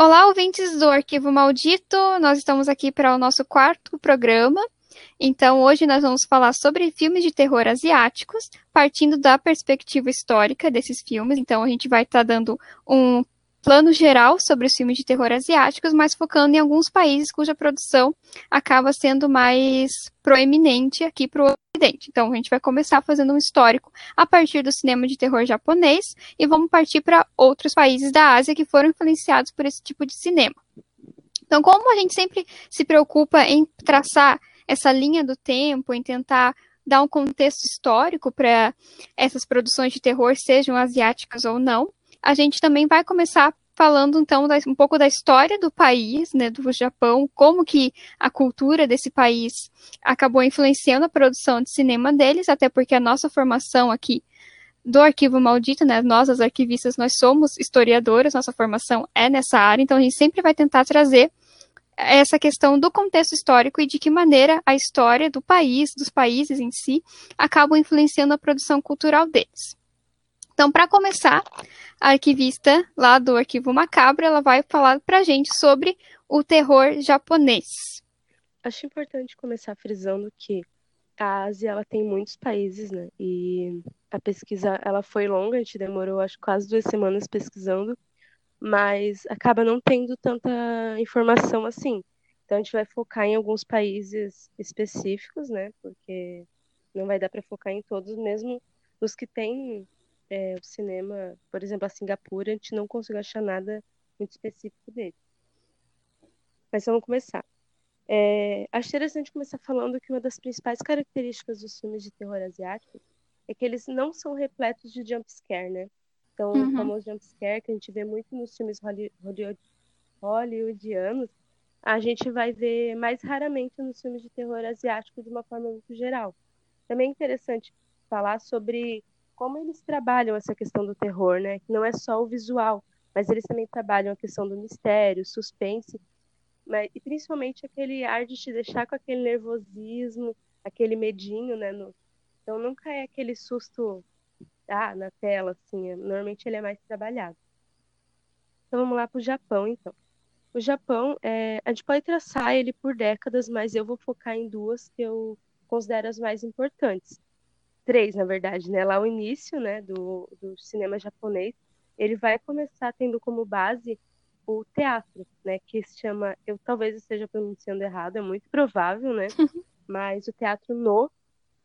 Olá, ouvintes do Arquivo Maldito. Nós estamos aqui para o nosso quarto programa. Então, hoje nós vamos falar sobre filmes de terror asiáticos, partindo da perspectiva histórica desses filmes. Então, a gente vai estar tá dando um plano geral sobre os filmes de terror asiáticos, mas focando em alguns países cuja produção acaba sendo mais proeminente aqui para o Ocidente. Então, a gente vai começar fazendo um histórico a partir do cinema de terror japonês e vamos partir para outros países da Ásia que foram influenciados por esse tipo de cinema. Então, como a gente sempre se preocupa em traçar essa linha do tempo, em tentar dar um contexto histórico para essas produções de terror, sejam asiáticas ou não, a gente também vai começar falando então um pouco da história do país, né, do Japão, como que a cultura desse país acabou influenciando a produção de cinema deles, até porque a nossa formação aqui do Arquivo Maldito, né, nós as arquivistas, nós somos historiadoras, nossa formação é nessa área, então a gente sempre vai tentar trazer essa questão do contexto histórico e de que maneira a história do país, dos países em si, acabam influenciando a produção cultural deles. Então, para começar, a arquivista lá do Arquivo Macabro, ela vai falar para a gente sobre o terror japonês. Acho importante começar frisando que a Ásia ela tem muitos países, né? E a pesquisa ela foi longa, a gente demorou acho quase duas semanas pesquisando, mas acaba não tendo tanta informação assim. Então a gente vai focar em alguns países específicos, né? Porque não vai dar para focar em todos, mesmo os que têm é, o cinema, por exemplo, a Singapura, a gente não conseguiu achar nada muito específico dele. Mas vamos começar. É, acho interessante começar falando que uma das principais características dos filmes de terror asiáticos é que eles não são repletos de jumpscare, né? Então, uhum. o famoso jumpscare que a gente vê muito nos filmes hollywoodianos, a gente vai ver mais raramente nos filmes de terror asiático de uma forma muito geral. Também é interessante falar sobre como eles trabalham essa questão do terror, né? Que não é só o visual, mas eles também trabalham a questão do mistério, suspense, mas, e principalmente aquele ar de te deixar com aquele nervosismo, aquele medinho, né? No, então nunca é aquele susto ah, na tela, assim. É, normalmente ele é mais trabalhado. Então vamos lá para o Japão, então. O Japão, é, a gente pode traçar ele por décadas, mas eu vou focar em duas que eu considero as mais importantes três, na verdade, né? Lá o início, né, do, do cinema japonês, ele vai começar tendo como base o teatro, né, que se chama, eu talvez esteja pronunciando errado, é muito provável, né? Mas o teatro no,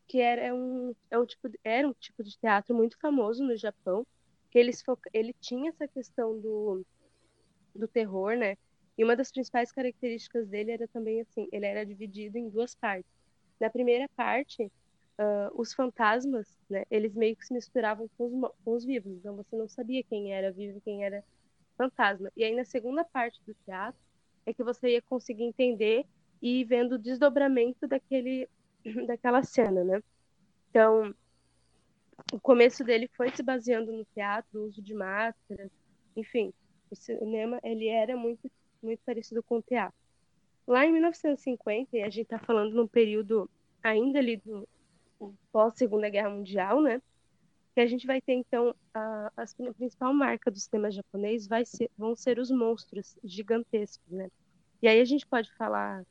que era é um, é um tipo, era um tipo de teatro muito famoso no Japão, que eles ele tinha essa questão do, do terror, né? E uma das principais características dele era também assim, ele era dividido em duas partes. Na primeira parte, uh, os fantasmas, né, eles meio que se misturavam com os, com os vivos, então você não sabia quem era vivo e quem era fantasma. E aí na segunda parte do teatro é que você ia conseguir entender e ir vendo o desdobramento daquele, daquela cena, né? Então, o começo dele foi se baseando no teatro, o uso de máscaras, enfim, o cinema ele era muito muito parecido com o teatro. Lá em 1950, e a gente está falando num período ainda ali do, pós Segunda Guerra Mundial, né? Que a gente vai ter então a, a principal marca do cinema japonês vai ser, vão ser os monstros gigantescos, né? E aí a gente pode falar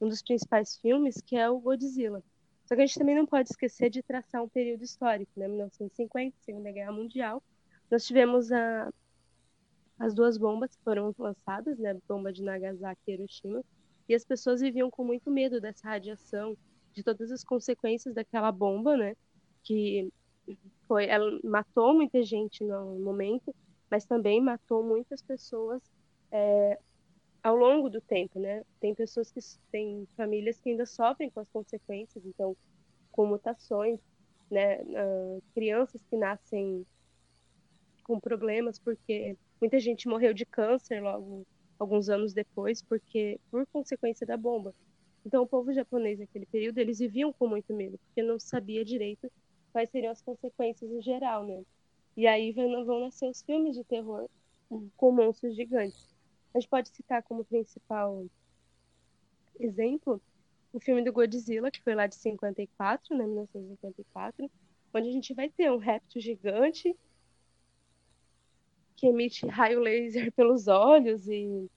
um dos principais filmes que é o Godzilla. Só que a gente também não pode esquecer de traçar um período histórico, né? 1950, Segunda Guerra Mundial. Nós tivemos a, as duas bombas que foram lançadas, né? A bomba de Nagasaki e Hiroshima. E as pessoas viviam com muito medo dessa radiação, de todas as consequências daquela bomba, né? Que foi, ela matou muita gente no momento, mas também matou muitas pessoas é, ao longo do tempo, né? Tem pessoas que têm famílias que ainda sofrem com as consequências, então com mutações, né? Uh, crianças que nascem com problemas porque muita gente morreu de câncer logo alguns anos depois porque por consequência da bomba. Então, o povo japonês naquele período, eles viviam com muito medo, porque não sabia direito quais seriam as consequências em geral, né? E aí vão nascer os filmes de terror com monstros gigantes. A gente pode citar como principal exemplo o filme do Godzilla, que foi lá de 54, né, 1954, onde a gente vai ter um réptil gigante que emite raio laser pelos olhos e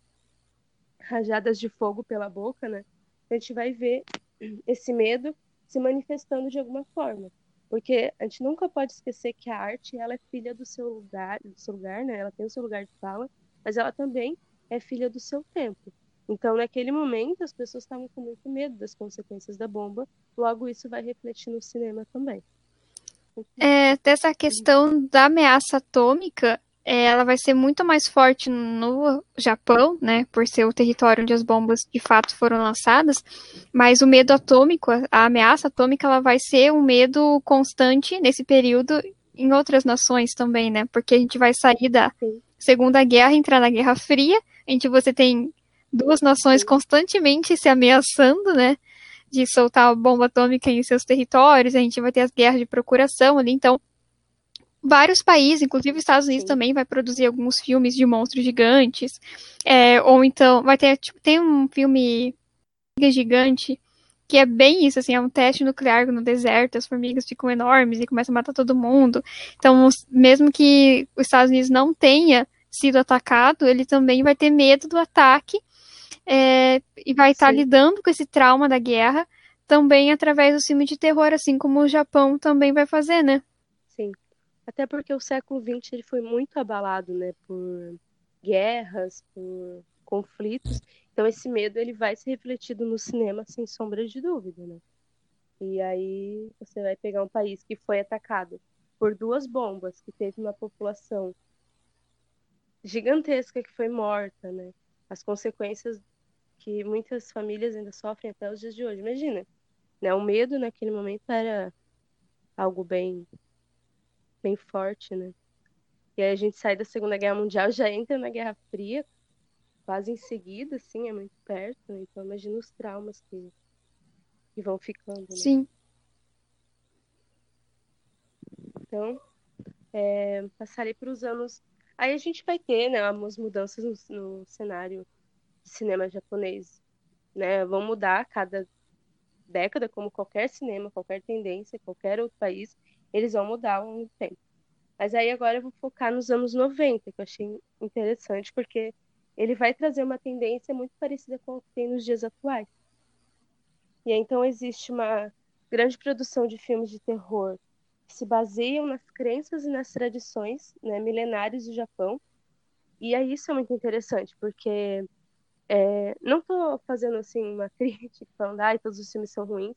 rajadas de fogo pela boca, né? A gente vai ver esse medo se manifestando de alguma forma. Porque a gente nunca pode esquecer que a arte, ela é filha do seu lugar, do seu lugar, né? Ela tem o seu lugar de fala, mas ela também é filha do seu tempo. Então, naquele momento, as pessoas estavam com muito medo das consequências da bomba, logo isso vai refletir no cinema também. É, dessa questão da ameaça atômica, ela vai ser muito mais forte no Japão, né, por ser o território onde as bombas de fato foram lançadas, mas o medo atômico, a ameaça atômica, ela vai ser um medo constante nesse período em outras nações também, né, porque a gente vai sair da Segunda Guerra entrar na Guerra Fria, a gente você tem duas nações constantemente se ameaçando, né, de soltar a bomba atômica em seus territórios, a gente vai ter as guerras de procuração ali, então vários países, inclusive os Estados Unidos Sim. também vai produzir alguns filmes de monstros gigantes, é, ou então vai ter, tipo, tem um filme gigante que é bem isso, assim, é um teste nuclear no deserto, as formigas ficam enormes e começam a matar todo mundo. Então, mesmo que os Estados Unidos não tenha sido atacado, ele também vai ter medo do ataque é, e vai estar tá lidando com esse trauma da guerra também através do filme de terror, assim como o Japão também vai fazer, né? Até porque o século XX ele foi muito abalado, né, por guerras, por conflitos. Então esse medo ele vai ser refletido no cinema sem sombra de dúvida, né? E aí você vai pegar um país que foi atacado por duas bombas, que teve uma população gigantesca que foi morta, né? As consequências que muitas famílias ainda sofrem até os dias de hoje. Imagina, né? O medo naquele momento era algo bem bem forte, né? E aí a gente sai da Segunda Guerra Mundial, já entra na Guerra Fria, quase em seguida, assim, é muito perto, né? Então imagina os traumas que, que vão ficando. Né? Sim. Então, é, passarei para os anos. Aí a gente vai ter, né, umas mudanças no, no cenário de cinema japonês, né? Vão mudar cada década, como qualquer cinema, qualquer tendência, qualquer outro país eles vão mudar ao longo do tempo. Mas aí agora eu vou focar nos anos 90, que eu achei interessante, porque ele vai trazer uma tendência muito parecida com o que tem nos dias atuais. E aí, então existe uma grande produção de filmes de terror que se baseiam nas crenças e nas tradições né, milenares do Japão. E aí isso é muito interessante, porque é, não estou fazendo assim uma crítica falando, ah, todos os filmes são ruins,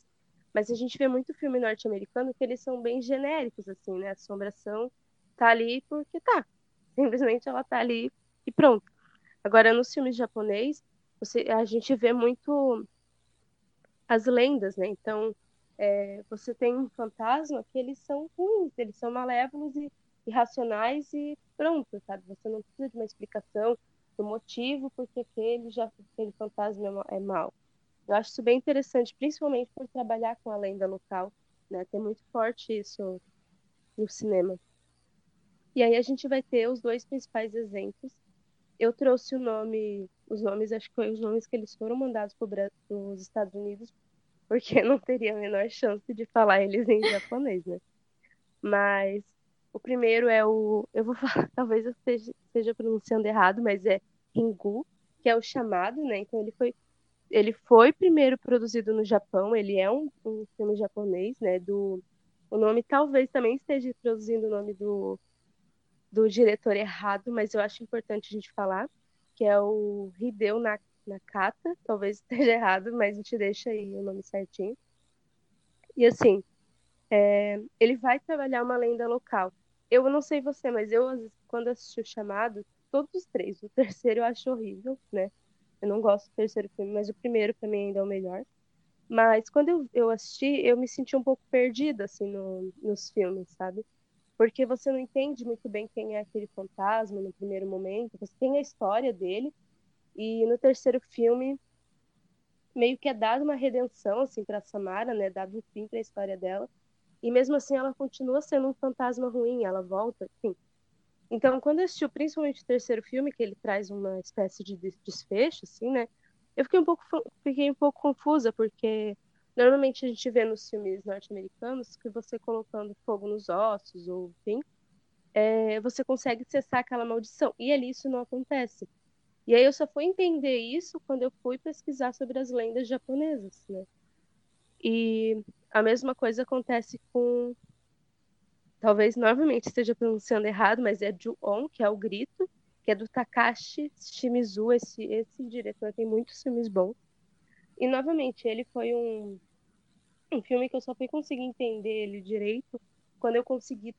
mas a gente vê muito filme norte-americano que eles são bem genéricos, assim, né? A assombração tá ali porque tá. Simplesmente ela tá ali e pronto. Agora, nos filmes japonês, você, a gente vê muito as lendas, né? Então, é, você tem um fantasma que eles são ruins, eles são malévolos e irracionais e pronto, sabe? Você não precisa de uma explicação do motivo porque aquele, já, aquele fantasma é, é mau. Eu acho isso bem interessante, principalmente por trabalhar com a lenda local, né? Tem muito forte isso no cinema. E aí a gente vai ter os dois principais exemplos. Eu trouxe o nome, os nomes, acho que foi os nomes que eles foram mandados para os Estados Unidos, porque não teria a menor chance de falar eles em japonês, né? Mas o primeiro é o, eu vou falar, talvez eu esteja, esteja pronunciando errado, mas é Ringu, que é o chamado, né? Então ele foi ele foi primeiro produzido no Japão, ele é um, um filme japonês, né? Do, o nome talvez também esteja traduzindo o nome do, do diretor errado, mas eu acho importante a gente falar, que é o Hideo Nakata, talvez esteja errado, mas a gente deixa aí o nome certinho. E assim, é, ele vai trabalhar uma lenda local. Eu não sei você, mas eu, quando assisti o chamado, todos os três, o terceiro eu acho horrível, né? Eu não gosto do terceiro filme, mas o primeiro para mim ainda é o melhor. Mas quando eu, eu assisti, eu me senti um pouco perdida, assim, no, nos filmes, sabe? Porque você não entende muito bem quem é aquele fantasma no primeiro momento. Você tem a história dele. E no terceiro filme, meio que é dada uma redenção, assim, para Samara, né? Dado um fim para a história dela. E mesmo assim, ela continua sendo um fantasma ruim. Ela volta, enfim. Então, quando eu assisti principalmente o terceiro filme, que ele traz uma espécie de desfecho, assim, né? Eu fiquei um pouco, fiquei um pouco confusa, porque normalmente a gente vê nos filmes norte-americanos que você colocando fogo nos ossos, ou enfim, é, você consegue cessar aquela maldição. E ali isso não acontece. E aí eu só fui entender isso quando eu fui pesquisar sobre as lendas japonesas, né? E a mesma coisa acontece com talvez novamente esteja pronunciando errado, mas é Ju-on, que é o grito, que é do Takashi Shimizu, esse esse diretor tem muitos filmes bons. E novamente, ele foi um um filme que eu só fui conseguir entender ele direito quando eu consegui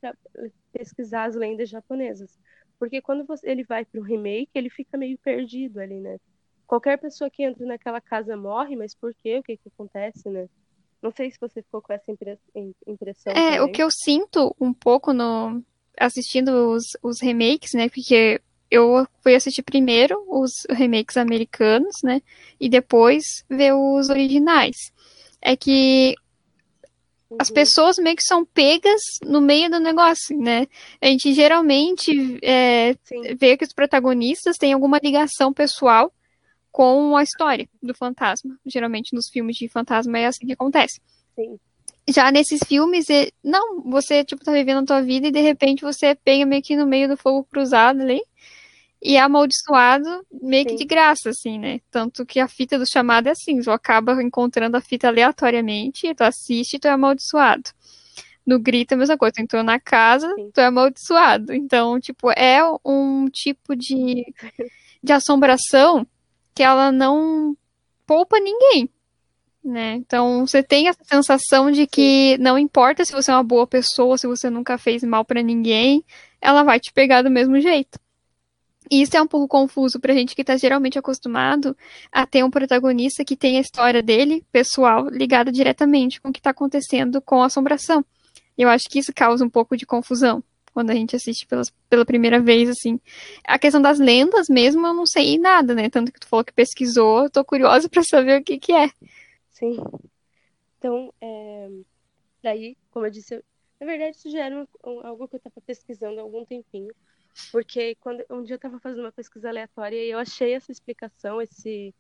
pesquisar as lendas japonesas. Porque quando você, ele vai para o remake, ele fica meio perdido ali, né? Qualquer pessoa que entra naquela casa morre, mas por quê? O que que acontece, né? Não sei se você ficou com essa impressão. É, também. o que eu sinto um pouco no assistindo os, os remakes, né? Porque eu fui assistir primeiro os remakes americanos, né? E depois ver os originais. É que as uhum. pessoas meio que são pegas no meio do negócio, né? A gente geralmente é, vê que os protagonistas têm alguma ligação pessoal com a história do fantasma. Geralmente nos filmes de fantasma é assim que acontece. Sim. Já nesses filmes, não, você, tipo, tá vivendo a tua vida e de repente você pega meio que no meio do fogo cruzado ali e é amaldiçoado meio Sim. que de graça, assim, né? Tanto que a fita do chamado é assim, tu acaba encontrando a fita aleatoriamente, tu assiste e tu é amaldiçoado. No grito é a mesma coisa, tu entrou na casa, Sim. tu é amaldiçoado. Então, tipo, é um tipo de, de assombração que ela não poupa ninguém, né? Então, você tem essa sensação de que não importa se você é uma boa pessoa, se você nunca fez mal para ninguém, ela vai te pegar do mesmo jeito. E isso é um pouco confuso pra gente que tá geralmente acostumado a ter um protagonista que tem a história dele, pessoal, ligada diretamente com o que tá acontecendo com a assombração. Eu acho que isso causa um pouco de confusão quando a gente assiste pela, pela primeira vez, assim. A questão das lendas mesmo, eu não sei nada, né? Tanto que tu falou que pesquisou, eu tô curiosa para saber o que que é. Sim. Então, é... daí, como eu disse, eu... na verdade isso já era algo que eu tava pesquisando há algum tempinho. Porque quando um dia eu estava fazendo uma pesquisa aleatória e eu achei essa explicação, esse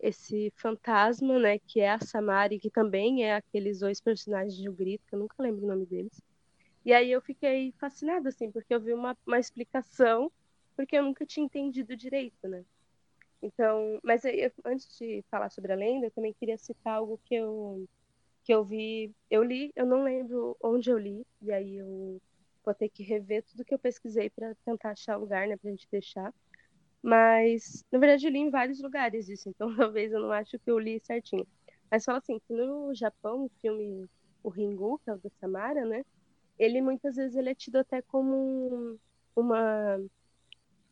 esse fantasma, né, que é a Samari, que também é aqueles dois personagens de O Grito, que eu nunca lembro o nome deles. E aí eu fiquei fascinada, assim, porque eu vi uma, uma explicação, porque eu nunca tinha entendido direito, né? Então, mas eu, antes de falar sobre a lenda, eu também queria citar algo que eu que eu vi, eu li, eu não lembro onde eu li, e aí eu vou ter que rever tudo que eu pesquisei para tentar achar lugar, né, pra gente deixar. Mas, na verdade, eu li em vários lugares isso, então talvez eu não acho que eu li certinho. Mas fala assim, que no Japão, o filme O Ringu, que é o da Samara, né, ele muitas vezes ele é tido até como uma...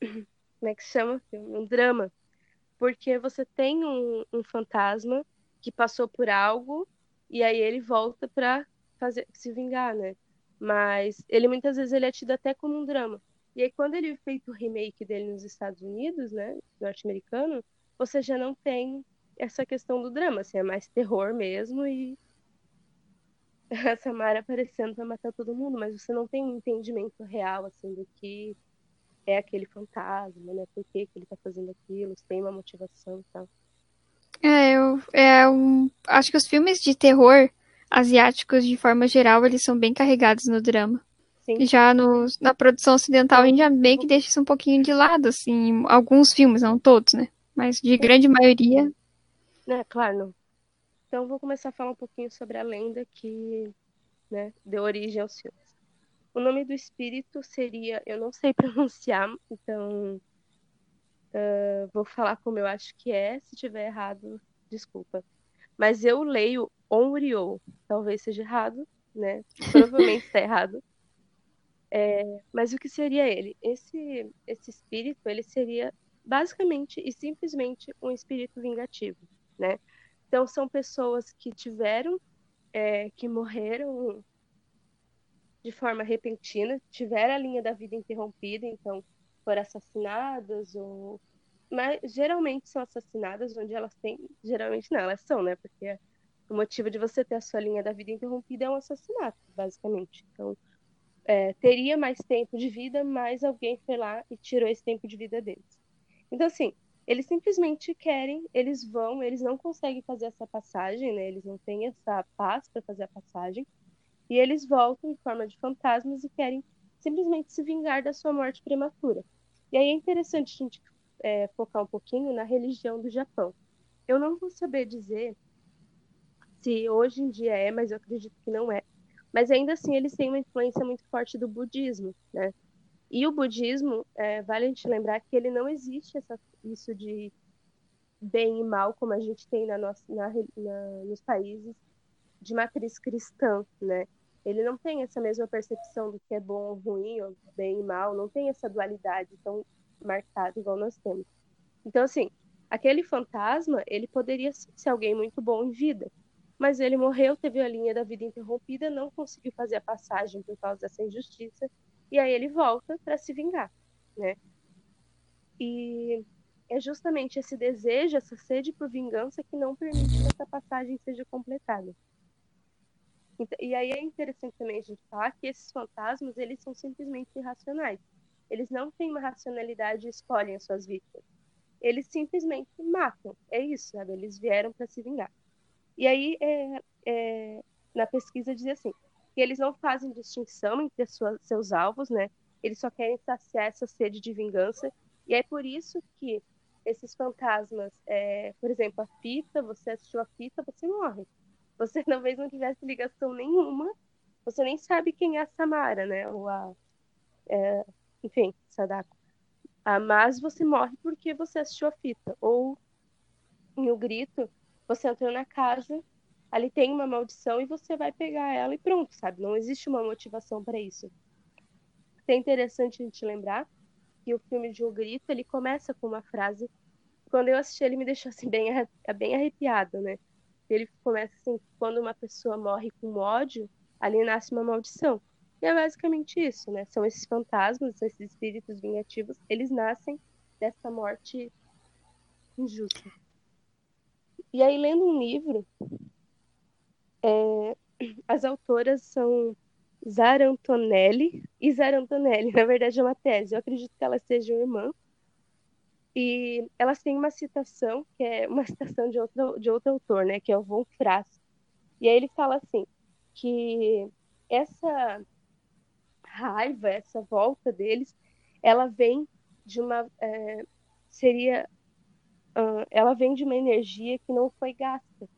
Como é que chama? Um drama. Porque você tem um, um fantasma que passou por algo e aí ele volta para fazer se vingar, né? Mas ele muitas vezes ele é tido até como um drama. E aí quando ele fez o remake dele nos Estados Unidos, né, norte-americano, você já não tem essa questão do drama, assim, é mais terror mesmo e a Samara aparecendo pra matar todo mundo, mas você não tem um entendimento real, assim, do que é aquele fantasma, né, por que, que ele tá fazendo aquilo, se tem uma motivação e tal. É, eu, é um, acho que os filmes de terror asiáticos, de forma geral, eles são bem carregados no drama. Sim. Já no, na produção ocidental, a gente já meio que deixa isso um pouquinho de lado, assim, alguns filmes, não todos, né? Mas de grande maioria. É, claro. Não. Então, vou começar a falar um pouquinho sobre a lenda que né, deu origem aos filmes. O nome do espírito seria, eu não sei pronunciar, então uh, vou falar como eu acho que é. Se tiver errado, desculpa. Mas eu leio Onryo. Talvez seja errado, né? Provavelmente está errado. É, mas o que seria ele? Esse, esse espírito, ele seria basicamente e simplesmente um espírito vingativo, né? Então são pessoas que tiveram, é, que morreram de forma repentina, tiveram a linha da vida interrompida, então foram assassinadas ou mas geralmente são assassinadas onde elas têm, geralmente não, elas são, né? Porque o motivo de você ter a sua linha da vida interrompida é um assassinato, basicamente. Então, é, teria mais tempo de vida, mas alguém foi lá e tirou esse tempo de vida deles. Então, assim, eles simplesmente querem, eles vão, eles não conseguem fazer essa passagem, né? Eles não têm essa paz para fazer a passagem. E eles voltam em forma de fantasmas e querem simplesmente se vingar da sua morte prematura. E aí é interessante a gente é, focar um pouquinho na religião do Japão. Eu não vou saber dizer se hoje em dia é, mas eu acredito que não é. Mas ainda assim eles têm uma influência muito forte do budismo, né? E o budismo, é, vale a gente lembrar que ele não existe essa, isso de bem e mal como a gente tem na nossa, na, na, nos países de matriz cristã, né? Ele não tem essa mesma percepção do que é bom ou ruim, ou bem e mal, não tem essa dualidade tão marcada igual nós temos. Então, assim, aquele fantasma, ele poderia ser alguém muito bom em vida, mas ele morreu, teve a linha da vida interrompida, não conseguiu fazer a passagem por causa dessa injustiça, e aí ele volta para se vingar, né? E é justamente esse desejo, essa sede por vingança que não permite que essa passagem seja completada. Então, e aí é interessante também a gente falar que esses fantasmas, eles são simplesmente irracionais. Eles não têm uma racionalidade e escolhem as suas vítimas. Eles simplesmente matam. É isso, sabe? Eles vieram para se vingar. E aí, é, é, na pesquisa dizia assim, que eles não fazem distinção entre suas, seus alvos, né? Eles só querem saciar essa sede de vingança. E é por isso que esses fantasmas, é, por exemplo, a fita, você assistiu a fita, você morre você talvez não tivesse ligação nenhuma, você nem sabe quem é a Samara, né? Ou a, é, enfim, Sadako. Ah, mas você morre porque você assistiu a fita. Ou em O Grito, você entrou na casa, ali tem uma maldição e você vai pegar ela e pronto, sabe? Não existe uma motivação para isso. É interessante a gente lembrar que o filme de O Grito, ele começa com uma frase. Quando eu assisti, ele me deixou assim bem, bem arrepiada, né? ele começa assim, quando uma pessoa morre com ódio, ali nasce uma maldição. E é basicamente isso, né? São esses fantasmas, esses espíritos vingativos, eles nascem dessa morte injusta. E aí, lendo um livro, é, as autoras são Zara Antonelli e Zara Antonelli, na verdade é uma tese, eu acredito que elas sejam irmãs, e elas têm uma citação, que é uma citação de outro, de outro autor, né, que é o Von Frass. E aí ele fala assim, que essa raiva, essa volta deles, ela vem de uma... É, seria... Uh, ela vem de uma energia que não foi gasta.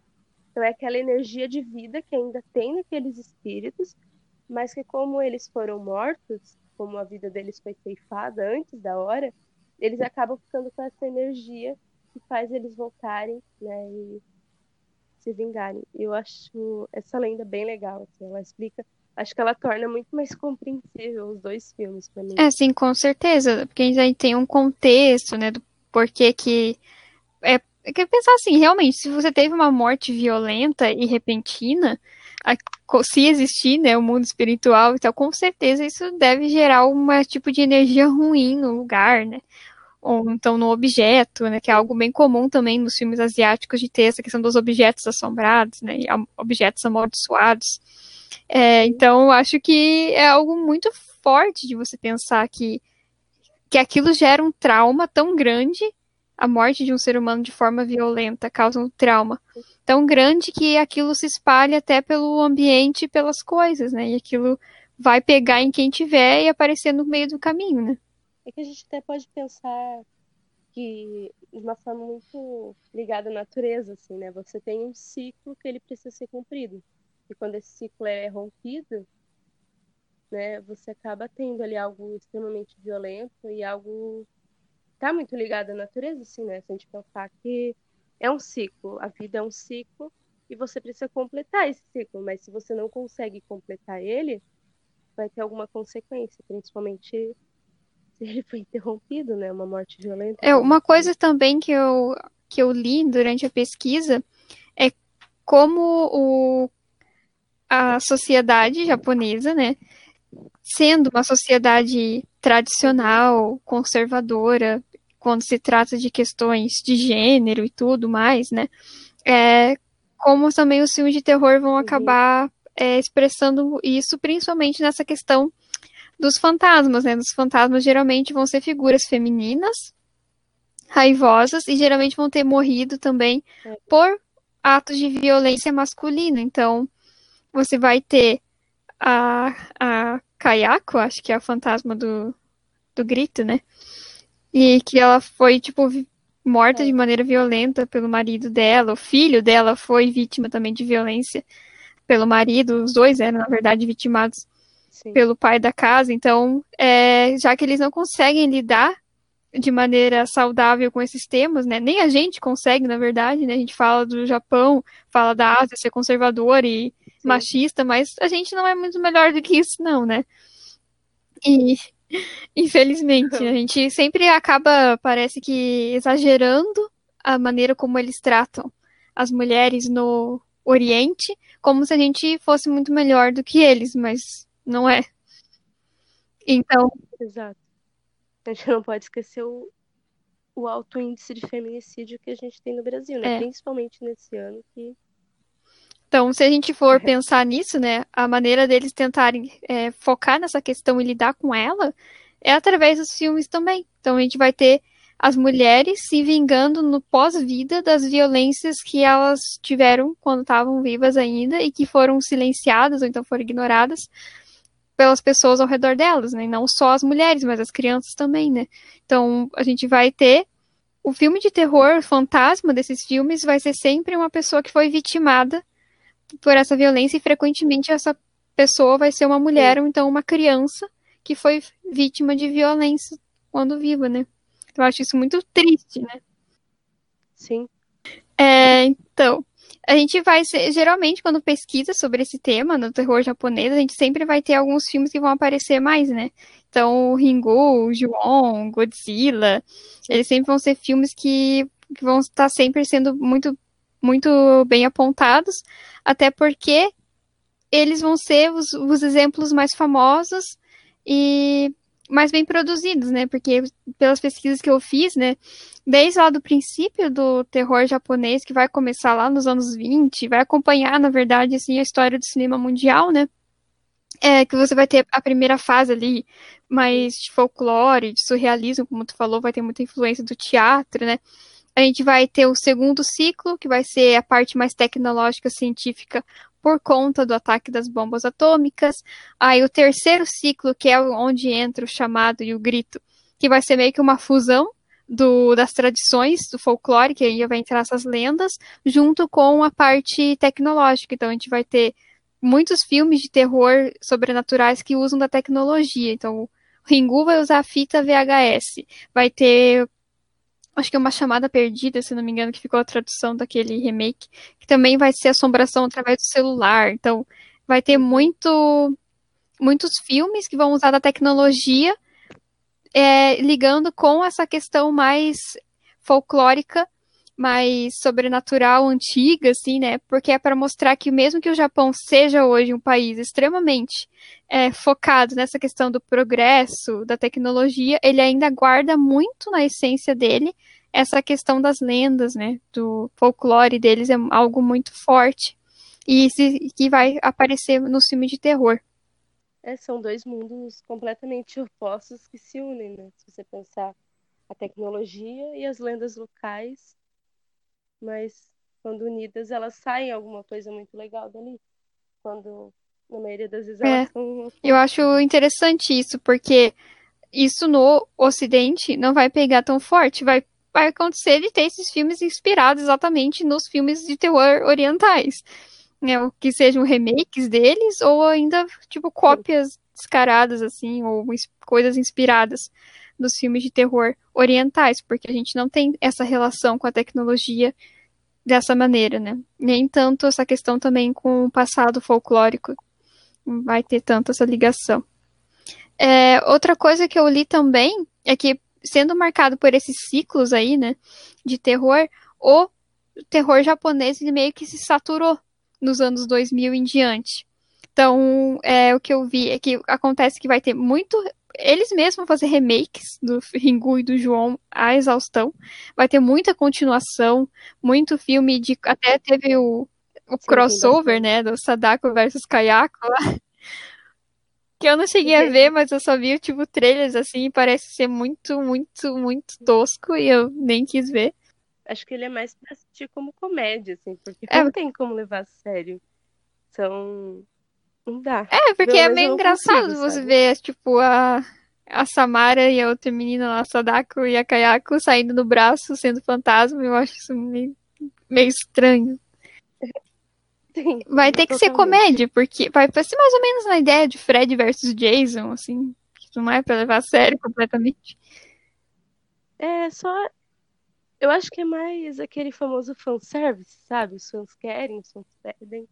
Então é aquela energia de vida que ainda tem naqueles espíritos, mas que como eles foram mortos, como a vida deles foi ceifada antes da hora, eles acabam ficando com essa energia que faz eles voltarem, né, e se vingarem. Eu acho essa lenda bem legal, assim, ela explica, acho que ela torna muito mais compreensível os dois filmes para mim. É, sim, com certeza, porque a gente tem um contexto, né, do porquê que é, é que pensar assim, realmente, se você teve uma morte violenta e repentina, se existir, né, o mundo espiritual, então com certeza isso deve gerar um tipo de energia ruim no lugar, né? ou então no objeto, né, que é algo bem comum também nos filmes asiáticos de ter essa questão dos objetos assombrados, né, objetos amaldiçoados. É, então, acho que é algo muito forte de você pensar que, que aquilo gera um trauma tão grande, a morte de um ser humano de forma violenta causa um trauma tão grande que aquilo se espalha até pelo ambiente e pelas coisas, né, e aquilo vai pegar em quem tiver e aparecer no meio do caminho, né. É que a gente até pode pensar que de uma forma muito ligada à natureza, assim, né? Você tem um ciclo que ele precisa ser cumprido. E quando esse ciclo é rompido, né, você acaba tendo ali algo extremamente violento e algo tá muito ligado à natureza, assim, né? Se a gente pensar que é um ciclo, a vida é um ciclo e você precisa completar esse ciclo, mas se você não consegue completar ele, vai ter alguma consequência, principalmente ele foi interrompido, né? Uma morte violenta. É, uma coisa também que eu, que eu li durante a pesquisa é como o, a sociedade japonesa, né? Sendo uma sociedade tradicional, conservadora, quando se trata de questões de gênero e tudo mais, né? É, como também os filmes de terror vão uhum. acabar é, expressando isso, principalmente nessa questão dos fantasmas, né? Os fantasmas geralmente vão ser figuras femininas, raivosas, e geralmente vão ter morrido também é. por atos de violência masculina. Então, você vai ter a, a Kayako, acho que é a fantasma do, do grito, né? E que ela foi, tipo, morta é. de maneira violenta pelo marido dela. O filho dela foi vítima também de violência pelo marido. Os dois eram, na verdade, vitimados Sim. pelo pai da casa. Então, é, já que eles não conseguem lidar de maneira saudável com esses temas, né? Nem a gente consegue, na verdade, né? A gente fala do Japão, fala da Ásia ser conservador e Sim. machista, mas a gente não é muito melhor do que isso, não, né? E infelizmente, a gente sempre acaba, parece que exagerando a maneira como eles tratam as mulheres no Oriente, como se a gente fosse muito melhor do que eles, mas não é. Então. Exato. A gente não pode esquecer o, o alto índice de feminicídio que a gente tem no Brasil, né? É. Principalmente nesse ano que. Então, se a gente for pensar nisso, né, a maneira deles tentarem é, focar nessa questão e lidar com ela é através dos filmes também. Então, a gente vai ter as mulheres se vingando no pós-vida das violências que elas tiveram quando estavam vivas ainda e que foram silenciadas ou então foram ignoradas pelas pessoas ao redor delas, né? E não só as mulheres, mas as crianças também, né? Então, a gente vai ter o filme de terror, o fantasma desses filmes vai ser sempre uma pessoa que foi vitimada por essa violência e frequentemente essa pessoa vai ser uma mulher ou então uma criança que foi vítima de violência quando viva, né? Eu acho isso muito triste, né? Sim. É, então, a gente vai ser, geralmente, quando pesquisa sobre esse tema no terror japonês, a gente sempre vai ter alguns filmes que vão aparecer mais, né? Então, Ringu, Ju-on, Godzilla, eles sempre vão ser filmes que, que vão estar sempre sendo muito, muito bem apontados, até porque eles vão ser os, os exemplos mais famosos e mais bem produzidos, né? Porque pelas pesquisas que eu fiz, né, desde lá do princípio do terror japonês, que vai começar lá nos anos 20, vai acompanhar, na verdade, assim, a história do cinema mundial, né? É, que você vai ter a primeira fase ali mais de folclore, de surrealismo, como tu falou, vai ter muita influência do teatro, né? A gente vai ter o segundo ciclo, que vai ser a parte mais tecnológica, científica, por conta do ataque das bombas atômicas. Aí o terceiro ciclo, que é onde entra o chamado e o grito, que vai ser meio que uma fusão do, das tradições do folclore, que aí vai entrar essas lendas, junto com a parte tecnológica. Então a gente vai ter muitos filmes de terror sobrenaturais que usam da tecnologia. Então o Ringu vai usar a fita VHS. Vai ter acho que é uma chamada perdida, se não me engano, que ficou a tradução daquele remake, que também vai ser assombração através do celular. Então, vai ter muito, muitos filmes que vão usar da tecnologia é, ligando com essa questão mais folclórica mais sobrenatural, antiga, assim, né? Porque é para mostrar que mesmo que o Japão seja hoje um país extremamente é, focado nessa questão do progresso, da tecnologia, ele ainda guarda muito na essência dele essa questão das lendas, né? Do folclore deles é algo muito forte e que vai aparecer no filme de terror. É, são dois mundos completamente opostos que se unem, né? Se você pensar a tecnologia e as lendas locais mas quando unidas elas saem alguma coisa muito legal dali. Quando, na maioria das vezes, elas é, são. Eu acho interessante isso, porque isso no Ocidente não vai pegar tão forte. Vai, vai acontecer de ter esses filmes inspirados exatamente nos filmes de terror orientais. Né, que sejam remakes deles, ou ainda, tipo, cópias descaradas, assim, ou coisas inspiradas dos filmes de terror orientais, porque a gente não tem essa relação com a tecnologia dessa maneira, né? Nem tanto essa questão também com o passado folclórico vai ter tanto essa ligação. É, outra coisa que eu li também é que, sendo marcado por esses ciclos aí, né, de terror, o terror japonês ele meio que se saturou nos anos 2000 em diante. Então, é, o que eu vi é que acontece que vai ter muito eles mesmos vão fazer remakes do Ringu e do João à exaustão. Vai ter muita continuação, muito filme de. Até teve o, o crossover, né? Do Sadako versus Kayako lá. Que eu não cheguei a ver, mas eu só vi, tipo, trailers assim, e parece ser muito, muito, muito tosco, e eu nem quis ver. Acho que ele é mais pra assistir como comédia, assim, porque é... não tem como levar a sério. São Não dá. É, porque é meio engraçado consigo, você sabe? ver, tipo, a, a Samara e a outra menina lá, a Sadako e a Kayako, saindo no braço, sendo fantasma. Eu acho isso meio, meio estranho. Sim, Vai ter que ser comédia, porque vai ser mais ou menos na ideia de Fred versus Jason, assim. Que não é pra levar a sério completamente. É só. Eu acho que é mais aquele famoso fanservice, sabe? Os fãs querem, os fãs pedem.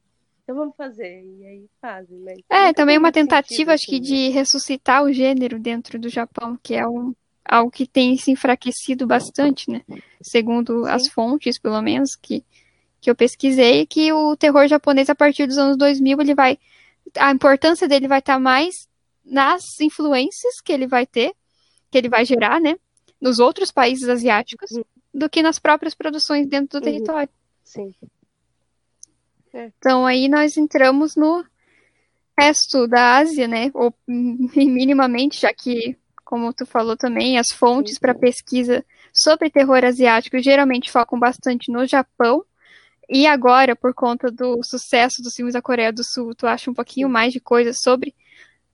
Então vamos fazer. E aí fazem. Mas É, nunca também uma tentativa, sentido, acho que, assim, né? de ressuscitar o gênero dentro do Japão, que é um, algo que tem se enfraquecido bastante, né? Segundo as Sim. fontes, pelo menos, que, que eu pesquisei, que o terror japonês, a partir dos anos 2000, ele vai... A importância dele vai estar mais nas influências que ele vai ter, que ele vai gerar, né? Nos outros países asiáticos, Uhum. do que nas próprias produções dentro do Uhum. território. Sim. Então aí nós entramos no resto da Ásia, né? Ou minimamente, já que, como tu falou também, as fontes para pesquisa sobre terror asiático geralmente focam bastante no Japão. E agora, por conta do sucesso dos filmes da Coreia do Sul, tu acha um pouquinho Sim. mais de coisas sobre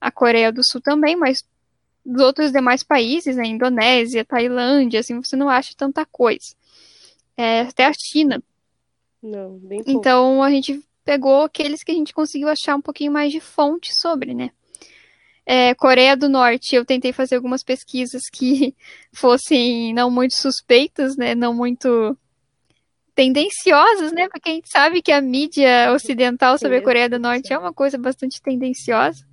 a Coreia do Sul também, mas dos outros demais países, né? Indonésia, Tailândia, assim, você não acha tanta coisa. É, até a China. Não, bem pouco. Então a gente pegou aqueles que a gente conseguiu achar um pouquinho mais de fonte sobre, né? É, Coreia do Norte, eu tentei fazer algumas pesquisas que fossem não muito suspeitas, né? Não muito tendenciosas, né? Porque a gente sabe que a mídia ocidental sobre a Coreia do Norte é uma coisa bastante tendenciosa.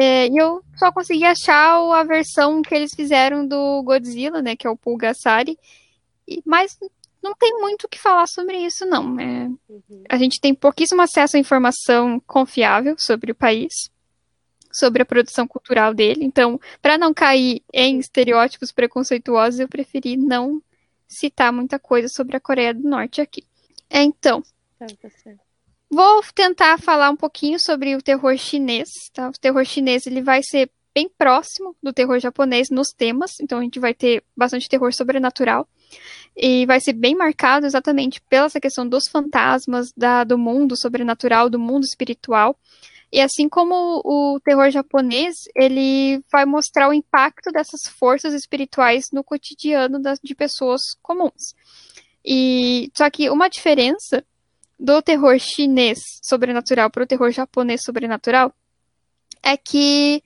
É, e eu só consegui achar a versão que eles fizeram do Godzilla, né? Que é o Pulgasari. Mas não tem muito o que falar sobre isso, não. É, Uhum. a gente tem pouquíssimo acesso à informação confiável sobre o país, sobre a produção cultural dele. Então, para não cair em estereótipos preconceituosos, eu preferi não citar muita coisa sobre a Coreia do Norte aqui. É, Então, Tá, tá vou tentar falar um pouquinho sobre o terror chinês, tá? O terror chinês ele vai ser bem próximo do terror japonês nos temas, então a gente vai ter bastante terror sobrenatural e vai ser bem marcado exatamente pela essa questão dos fantasmas, da, do mundo sobrenatural, do mundo espiritual. E assim como o terror japonês, ele vai mostrar o impacto dessas forças espirituais no cotidiano das, de pessoas comuns. E só que uma diferença do terror chinês sobrenatural para o terror japonês sobrenatural é que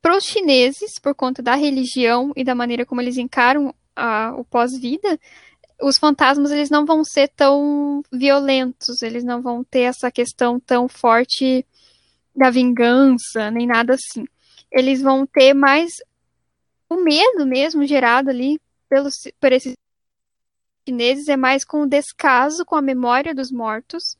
para os chineses, por conta da religião e da maneira como eles encaram a, o pós-vida, os fantasmas eles não vão ser tão violentos, eles não vão ter essa questão tão forte da vingança, nem nada assim. Eles vão ter mais o medo mesmo gerado ali pelos, por esses chineses, é mais com o descaso com a memória dos mortos,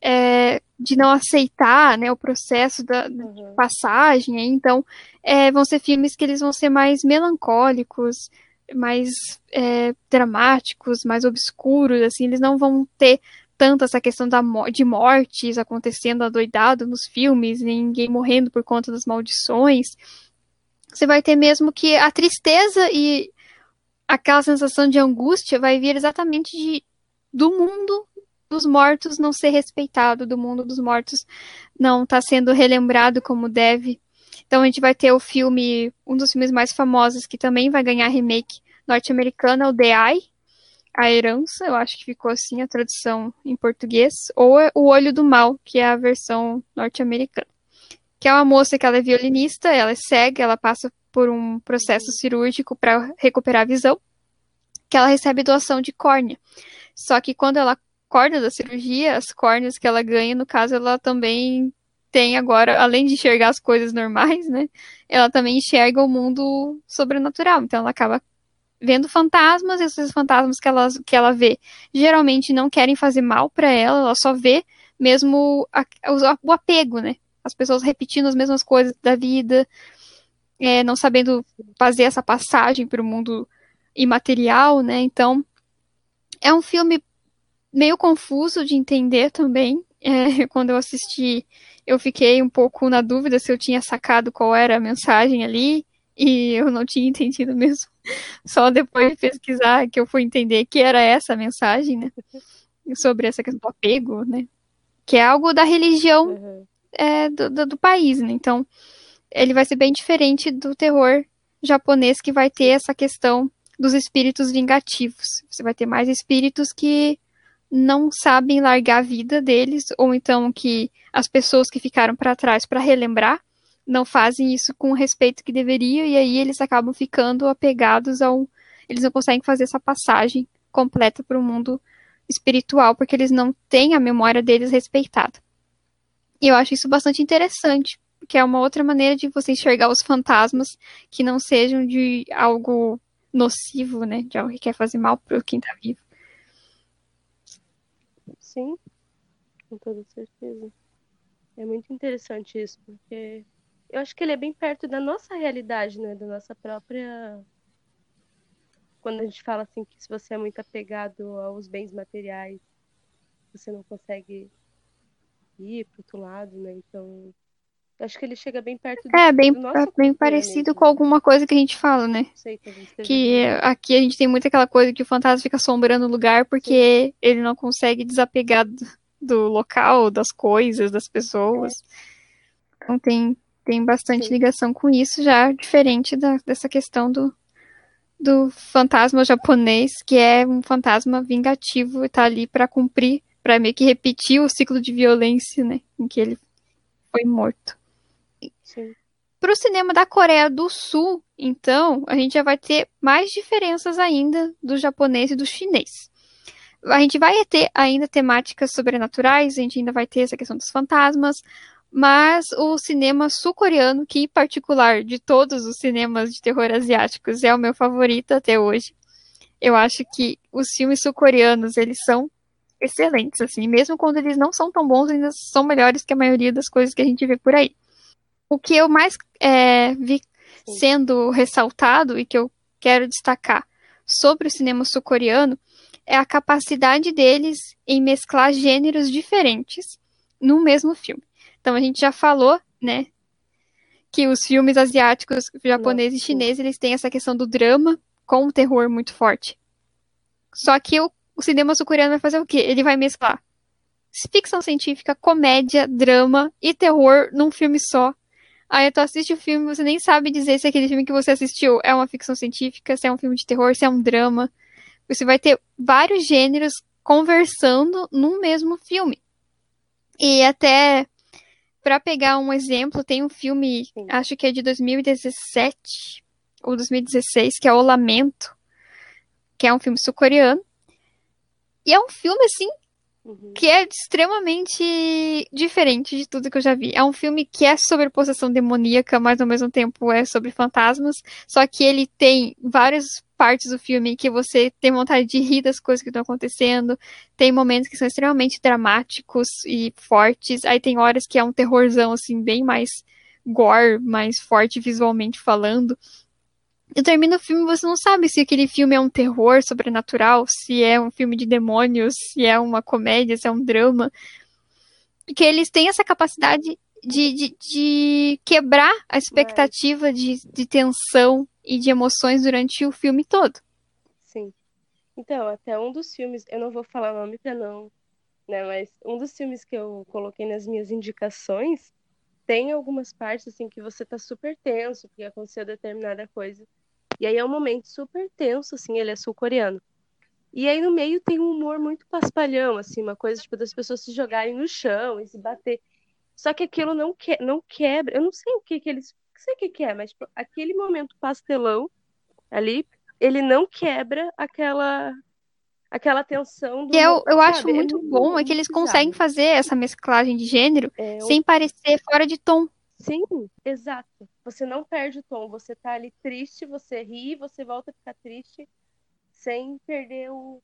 é, de não aceitar né, o processo da, Uhum. passagem, então é, vão ser filmes que eles vão ser mais melancólicos, mais é, dramáticos, mais obscuros, assim, eles não vão ter tanto essa questão da, de mortes acontecendo adoidado nos filmes, ninguém morrendo por conta das maldições. Você vai ter mesmo que a tristeza e aquela sensação de angústia vai vir exatamente de, do mundo dos mortos não ser respeitado, do mundo dos mortos não estar sendo relembrado como deve. Então a gente vai ter o filme, um dos filmes mais famosos que também vai ganhar remake norte-americano, é o The Eye, A Herança, eu acho que ficou assim a tradução em português, ou é O Olho do Mal, que é a versão norte-americana. Que é uma moça que ela é violinista, ela é cega, ela passa por um processo cirúrgico para recuperar a visão, que ela recebe doação de córnea. Só que quando ela acorda da cirurgia, as córneas que ela ganha, no caso, ela também tem agora, além de enxergar as coisas normais, né? Ela também enxerga o mundo sobrenatural. Então ela acaba vendo fantasmas, e esses fantasmas que ela, que ela vê geralmente não querem fazer mal para ela, ela só vê mesmo a, o, o apego, né? As pessoas repetindo as mesmas coisas da vida, é, não sabendo fazer essa passagem para o mundo imaterial, né? Então é um filme meio confuso de entender também. É, quando eu assisti, eu fiquei um pouco na dúvida se eu tinha sacado qual era a mensagem ali, e eu não tinha entendido mesmo. Só depois de pesquisar que eu fui entender que era essa a mensagem, né? Sobre essa questão do apego, né? que é algo da religião Uhum. é, do, do, do país, né? Então, ele vai ser bem diferente do terror japonês, que vai ter essa questão dos espíritos vingativos. Você vai ter mais espíritos que não sabem largar a vida deles, ou então que as pessoas que ficaram para trás para relembrar não fazem isso com o respeito que deveria, e aí eles acabam ficando apegados ao. Eles não conseguem fazer essa passagem completa para o mundo espiritual, porque eles não têm a memória deles respeitada. E eu acho isso bastante interessante, porque é uma outra maneira de você enxergar os fantasmas que não sejam de algo nocivo, né? De algo que quer fazer mal para quem tá vivo. Sim, com toda certeza. É muito interessante isso, porque eu acho que ele é bem perto da nossa realidade, né? Da nossa própria. Quando a gente fala assim que se você é muito apegado aos bens materiais, você não consegue ir pro outro lado, né? Então, acho que ele chega bem perto do, É, bem, do nosso é bem parecido mesmo. com alguma coisa que a gente fala, né? Sei, esteja Que aqui a gente tem muito aquela coisa que o fantasma fica assombrando o lugar porque ele não consegue desapegar do, do local, das coisas, das pessoas. Então tem, tem bastante Sim. ligação com isso, já diferente da, dessa questão do, do fantasma japonês, que é um fantasma vingativo e tá ali pra cumprir, pra meio que repetir o ciclo de violência, né? Em que ele foi morto. Para o cinema da Coreia do Sul, então, a gente já vai ter mais diferenças ainda do japonês e do chinês. A gente vai ter ainda temáticas sobrenaturais, a gente ainda vai ter essa questão dos fantasmas, mas o cinema sul-coreano, que em particular de todos os cinemas de terror asiáticos é o meu favorito até hoje. Eu acho que os filmes sul-coreanos, eles são excelentes, assim, mesmo quando eles não são tão bons, ainda são melhores que a maioria das coisas que a gente vê por aí. O que eu mais é, vi Sim. sendo ressaltado e que eu quero destacar sobre o cinema sul-coreano é a capacidade deles em mesclar gêneros diferentes no mesmo filme. Então a gente já falou, né, que os filmes asiáticos, japonês e chinês, eles têm essa questão do drama com o terror muito forte. Só que o, o cinema sul-coreano vai fazer o quê? Ele vai mesclar ficção científica, comédia, drama e terror num filme só. Aí tu assiste o filme e você nem sabe dizer se aquele filme que você assistiu é uma ficção científica, se é um filme de terror, se é um drama. Você vai ter vários gêneros conversando num mesmo filme. E até para pegar um exemplo, tem um filme, Sim. acho que é de 2017 ou 2016, que é O Lamento, que é um filme sul-coreano. E é um filme assim Uhum. que é extremamente diferente de tudo que eu já vi. É um filme que é sobre possessão demoníaca, mas ao mesmo tempo é sobre fantasmas. Só que ele tem várias partes do filme que você tem vontade de rir das coisas que estão acontecendo. Tem momentos que são extremamente dramáticos e fortes. Aí tem horas que é um terrorzão, assim, bem mais gore, mais forte visualmente falando. Termina o filme, você não sabe se aquele filme é um terror sobrenatural, se é um filme de demônios, se é uma comédia, se é um drama. Porque eles têm essa capacidade de, de, de quebrar a expectativa de, de tensão e de emoções durante o filme todo. Sim. Então, até um dos filmes, eu não vou falar o nome pra não, né, mas um dos filmes que eu coloquei nas minhas indicações tem algumas partes assim que você tá super tenso porque aconteceu determinada coisa. E aí é um momento super tenso, assim, ele é sul-coreano. E aí no meio tem um humor muito paspalhão, assim, uma coisa tipo das pessoas se jogarem no chão e se bater. Só que aquilo não, que, não quebra. Eu não sei o que que eles. Não sei o que que é, mas tipo, aquele momento pastelão ali, ele não quebra aquela aquela tensão do. E eu, eu acho sabe? É muito bom é que eles conseguem fazer essa mesclagem de gênero É, um- sem parecer fora de tom. Sim, exato. Você não perde o tom. Você tá ali triste, você ri, você volta a ficar triste sem perder o.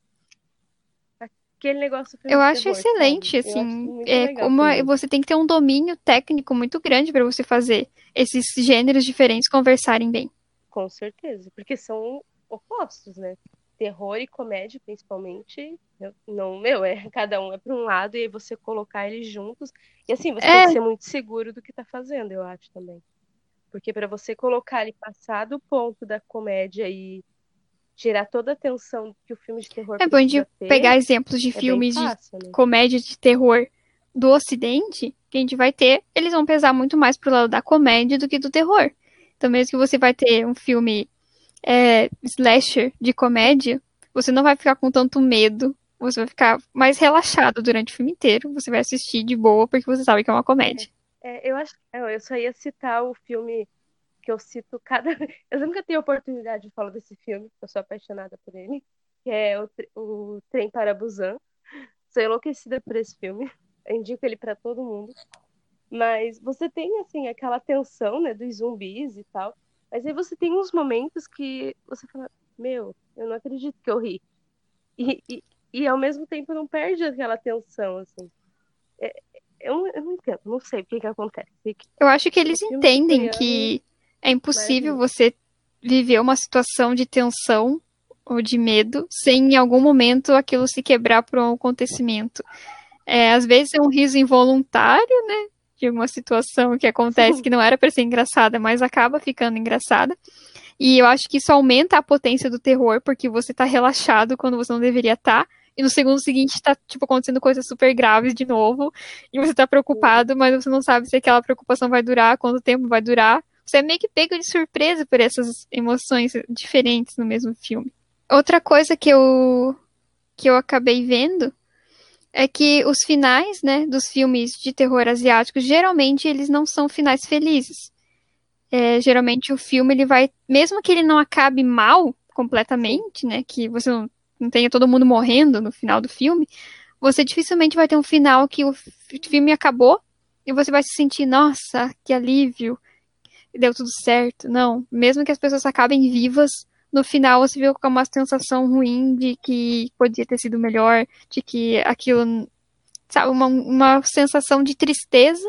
Aquele negócio Eu acho terror, excelente, sabe? Acho assim, muito é legal como também. você tem que ter um domínio técnico muito grande para você fazer esses gêneros diferentes conversarem bem. Com certeza, porque são opostos, né? Terror e comédia, principalmente, não, meu, é cada um é para um lado e aí você colocar eles juntos. E assim, você tem É. que ser muito seguro do que tá fazendo, eu acho também. Porque para você colocar ele passar do ponto da comédia e tirar toda a tensão que o filme de terror É bom de ter, pegar exemplos de é filmes de fácil, né? comédia de terror do Ocidente, que a gente vai ter, eles vão pesar muito mais pro lado da comédia do que do terror. Então, mesmo que você vai ter um filme é, slasher de comédia, você não vai ficar com tanto medo, você vai ficar mais relaxado durante o filme inteiro. Você vai assistir de boa porque você sabe que é uma comédia. É, eu acho eu só ia citar o filme que eu cito cada. Eu nunca tenho oportunidade de falar desse filme, eu sou apaixonada por ele, que é o, o Trem para Busan. Sou enlouquecida por esse filme. Eu indico ele para todo mundo. Mas você tem, assim, aquela tensão, né, dos zumbis e tal. Mas aí você tem uns momentos que você fala, meu, eu não acredito que eu ri. E, e, e ao mesmo tempo não perde aquela tensão, assim. É, eu, eu, não entendo, não sei o que que acontece. Eu acho que eles entendem que é impossível você viver uma situação de tensão ou de medo sem em algum momento aquilo se quebrar por um acontecimento. É, às vezes é um riso involuntário, né? De uma situação que acontece que não era para ser engraçada, mas acaba ficando engraçada. E eu acho que isso aumenta a potência do terror, porque você tá relaxado quando você não deveria estar. Tá, e no segundo seguinte tá, tipo, acontecendo coisas super graves de novo. E você tá preocupado, mas você não sabe se aquela preocupação vai durar, quanto tempo vai durar. Você é meio que pego de surpresa por essas emoções diferentes no mesmo filme. Outra coisa que eu que eu acabei vendo é que os finais, né, dos filmes de terror asiáticos, geralmente eles não são finais felizes. É, geralmente o filme ele vai, mesmo que ele não acabe mal completamente, né, que você não, não tenha todo mundo morrendo no final do filme, você dificilmente vai ter um final que o filme acabou e você vai se sentir, nossa, que alívio, deu tudo certo. Não, mesmo que as pessoas acabem vivas, no final você viu com uma sensação ruim de que podia ter sido melhor, de que aquilo, sabe, uma, uma sensação de tristeza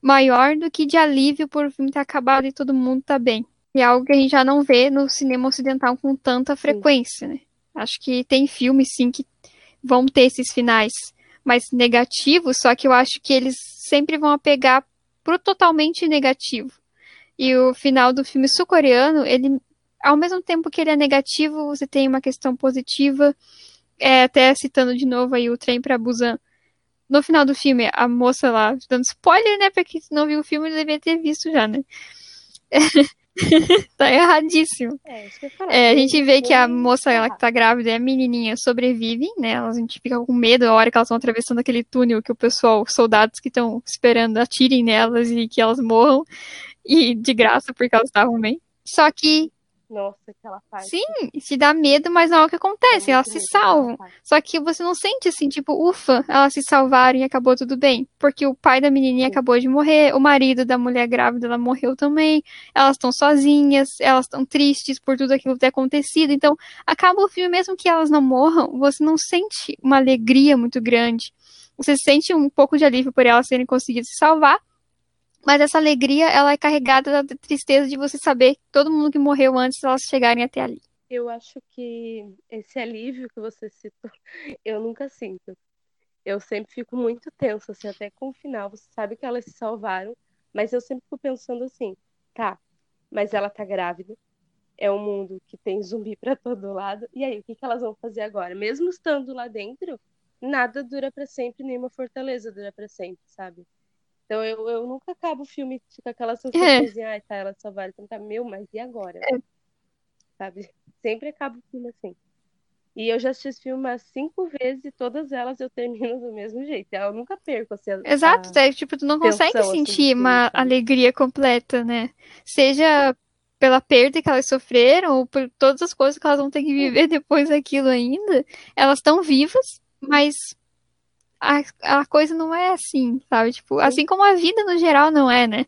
maior do que de alívio por o filme ter acabado e todo mundo tá bem. E é algo que a gente já não vê no cinema ocidental com tanta frequência, né? Acho que tem filmes, sim, que vão ter esses finais mais negativos, só que eu acho que eles sempre vão apegar pro totalmente negativo. E o final do filme sul-coreano, ele ao mesmo tempo que ele é negativo, você tem uma questão positiva. É, até citando de novo aí o trem para Busan. No final do filme, a moça lá, dando spoiler, né? Porque se não viu o filme, devia ter visto já, né? tá erradíssimo. É, é, a gente vê que a moça ela que tá grávida e a menininha sobrevivem, né? Elas, a gente fica com medo a hora que elas estão atravessando aquele túnel que o pessoal, os soldados que estão esperando, atirem nelas e que elas morram. E de graça, porque elas estavam bem. Só que nossa, aquela parte. Sim, te dá medo, mas não é o que acontece, elas se salvam. Só que você não sente assim, tipo, ufa, elas se salvaram e acabou tudo bem. Porque o pai da menininha Sim. acabou de morrer, o marido da mulher grávida ela morreu também, elas estão sozinhas, elas estão tristes por tudo aquilo ter acontecido. Então, acaba o filme, mesmo que elas não morram, você não sente uma alegria muito grande. Você sente um pouco de alívio por elas terem conseguido se salvar, mas essa alegria, ela é carregada da tristeza de você saber que todo mundo que morreu antes elas chegarem até ali. Eu acho que esse alívio que você citou, eu nunca sinto. Eu sempre fico muito tensa, assim, até com o final. Você sabe que elas se salvaram, mas eu sempre fico pensando assim, tá, mas ela tá grávida, é um mundo que tem zumbi para todo lado, e aí, o que, que elas vão fazer agora? Mesmo estando lá dentro, nada dura para sempre, nenhuma fortaleza dura para sempre, sabe? Então eu, eu nunca acabo o filme com aquela sensação é. de, ai, tá, ela só vale tentar, meu, mas e agora? É. Sabe? Sempre acaba o filme assim. E eu já assisti esse filme umas cinco vezes e todas elas eu termino do mesmo jeito. Eu nunca perco assim, a, Exato, a é, tipo, tu não consegue assim, sentir uma alegria completa, né? Seja pela perda que elas sofreram ou por todas as coisas que elas vão ter que viver depois daquilo ainda. Elas estão vivas, mas a, a coisa não é assim, sabe? Tipo, assim como a vida no geral não é, né?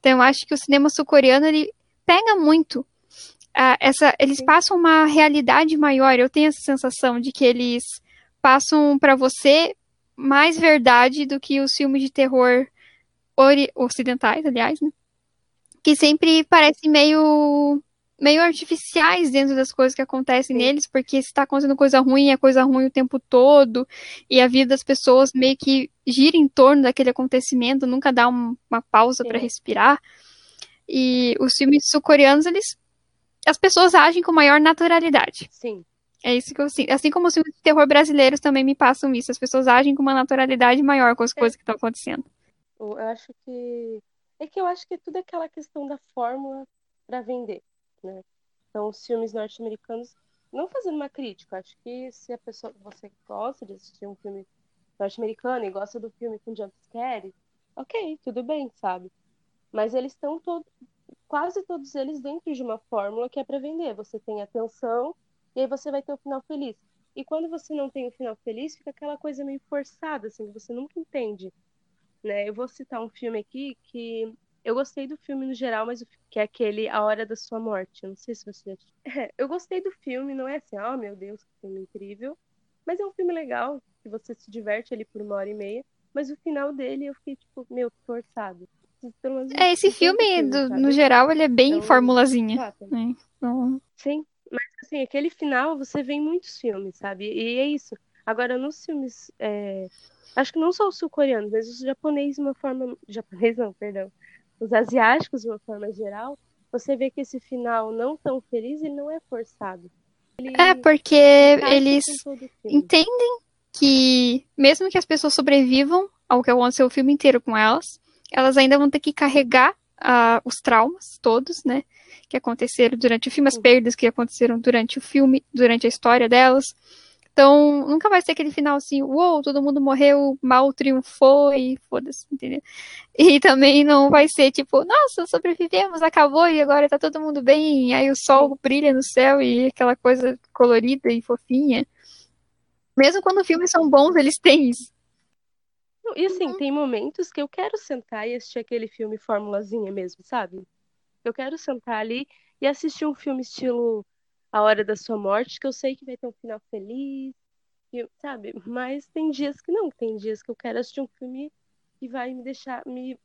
Então eu acho que o cinema sul-coreano ele pega muito essa, eles passam uma realidade maior. Eu tenho essa sensação de que eles passam para você mais verdade do que os filmes de terror ocidentais, aliás, né? Que sempre parecem meio meio artificiais dentro das coisas que acontecem Sim. neles, porque se tá acontecendo coisa ruim, é coisa ruim o tempo todo, e a vida das pessoas meio que gira em torno daquele acontecimento, nunca dá um, uma pausa para respirar. E os filmes sul-coreanos, eles as pessoas agem com maior naturalidade. Sim. É isso que eu sinto. Assim como os filmes de terror brasileiros também me passam isso. As pessoas agem com uma naturalidade maior com as coisas que estão acontecendo. Eu acho que. É que eu acho que é tudo aquela questão da fórmula para vender, né? Então, os filmes norte-americanos, não fazendo uma crítica, acho que se a pessoa, você gosta de assistir um filme norte-americano e gosta do filme com jumpscare, ok, tudo bem, sabe? Mas eles estão todos, quase todos eles dentro de uma fórmula que é para vender. Você tem atenção e aí você vai ter o final feliz. E quando você não tem o final feliz, fica aquela coisa meio forçada, assim, que você nunca entende. Né? Eu vou citar um filme aqui que eu gostei do filme no geral, mas que é aquele A Hora da Sua Morte. Eu não sei se você já... É, eu gostei do filme, não é assim, oh meu Deus, que filme incrível. Mas é um filme legal, que você se diverte ali por uma hora e meia. Mas o final dele eu fiquei, tipo, meu, forçado. É, esse filme, do, no geral, ele é bem então, formulazinha. Né? Então... Sim, mas assim, aquele final você vê em muitos filmes, sabe? E é isso. Agora, nos filmes. É... Acho que não só os sul-coreanos, mas os japoneses de uma forma. Japonês não, perdão. Os asiáticos, de uma forma geral, você vê que esse final não tão feliz, ele não é forçado. Ele é, porque eles entendem que, mesmo que as pessoas sobrevivam ao que aconteceu o filme inteiro com elas, elas ainda vão ter que carregar uh, os traumas todos, né? Que aconteceram durante o filme, as perdas que aconteceram durante o filme, durante a história delas. Então, nunca vai ser aquele final assim, uou, todo mundo morreu, mal triunfou e foda-se, entendeu? E também não vai ser tipo, nossa, sobrevivemos, acabou e agora tá todo mundo bem, e aí o sol brilha no céu e aquela coisa colorida e fofinha. Mesmo quando filmes são bons, eles têm isso. E assim, uhum. tem momentos que eu quero sentar e assistir aquele filme formulazinha mesmo, sabe? Eu quero sentar ali e assistir um filme estilo A Hora da Sua Morte, que eu sei que vai ter um final feliz, e, sabe? Mas tem dias que não, tem dias que eu quero assistir um filme que vai me deixar, me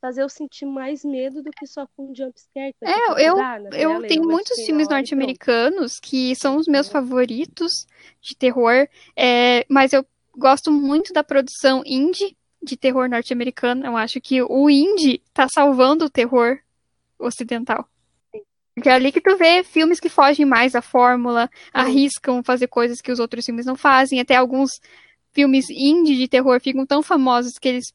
fazer eu sentir mais medo do que só com um jumpscare. É, eu, eu tenho muitos filmes norte-americanos que são os meus é. favoritos de terror, é, mas eu gosto muito da produção indie de terror norte-americano. Eu acho que o indie tá salvando o terror ocidental. Porque é ali que tu vê filmes que fogem mais da fórmula, Sim. arriscam fazer coisas que os outros filmes não fazem. Até alguns filmes indie de terror ficam tão famosos que eles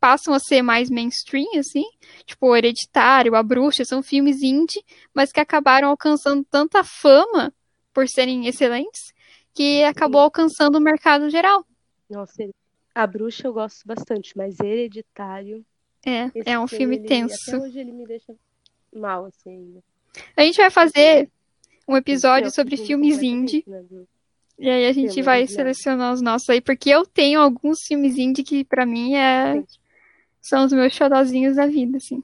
passam a ser mais mainstream, assim. Tipo, Hereditário, A Bruxa, são filmes indie, mas que acabaram alcançando tanta fama por serem excelentes, que acabou alcançando o mercado geral. Nossa, a bruxa eu gosto bastante, mas hereditário. É, é um filme ele, tenso. Até hoje ele me deixa mal, assim. A gente vai fazer um episódio sobre filmes indie. E aí a gente vai selecionar os nossos aí, porque eu tenho alguns filmes indie que para mim é... são os meus xodozinhos da vida, assim.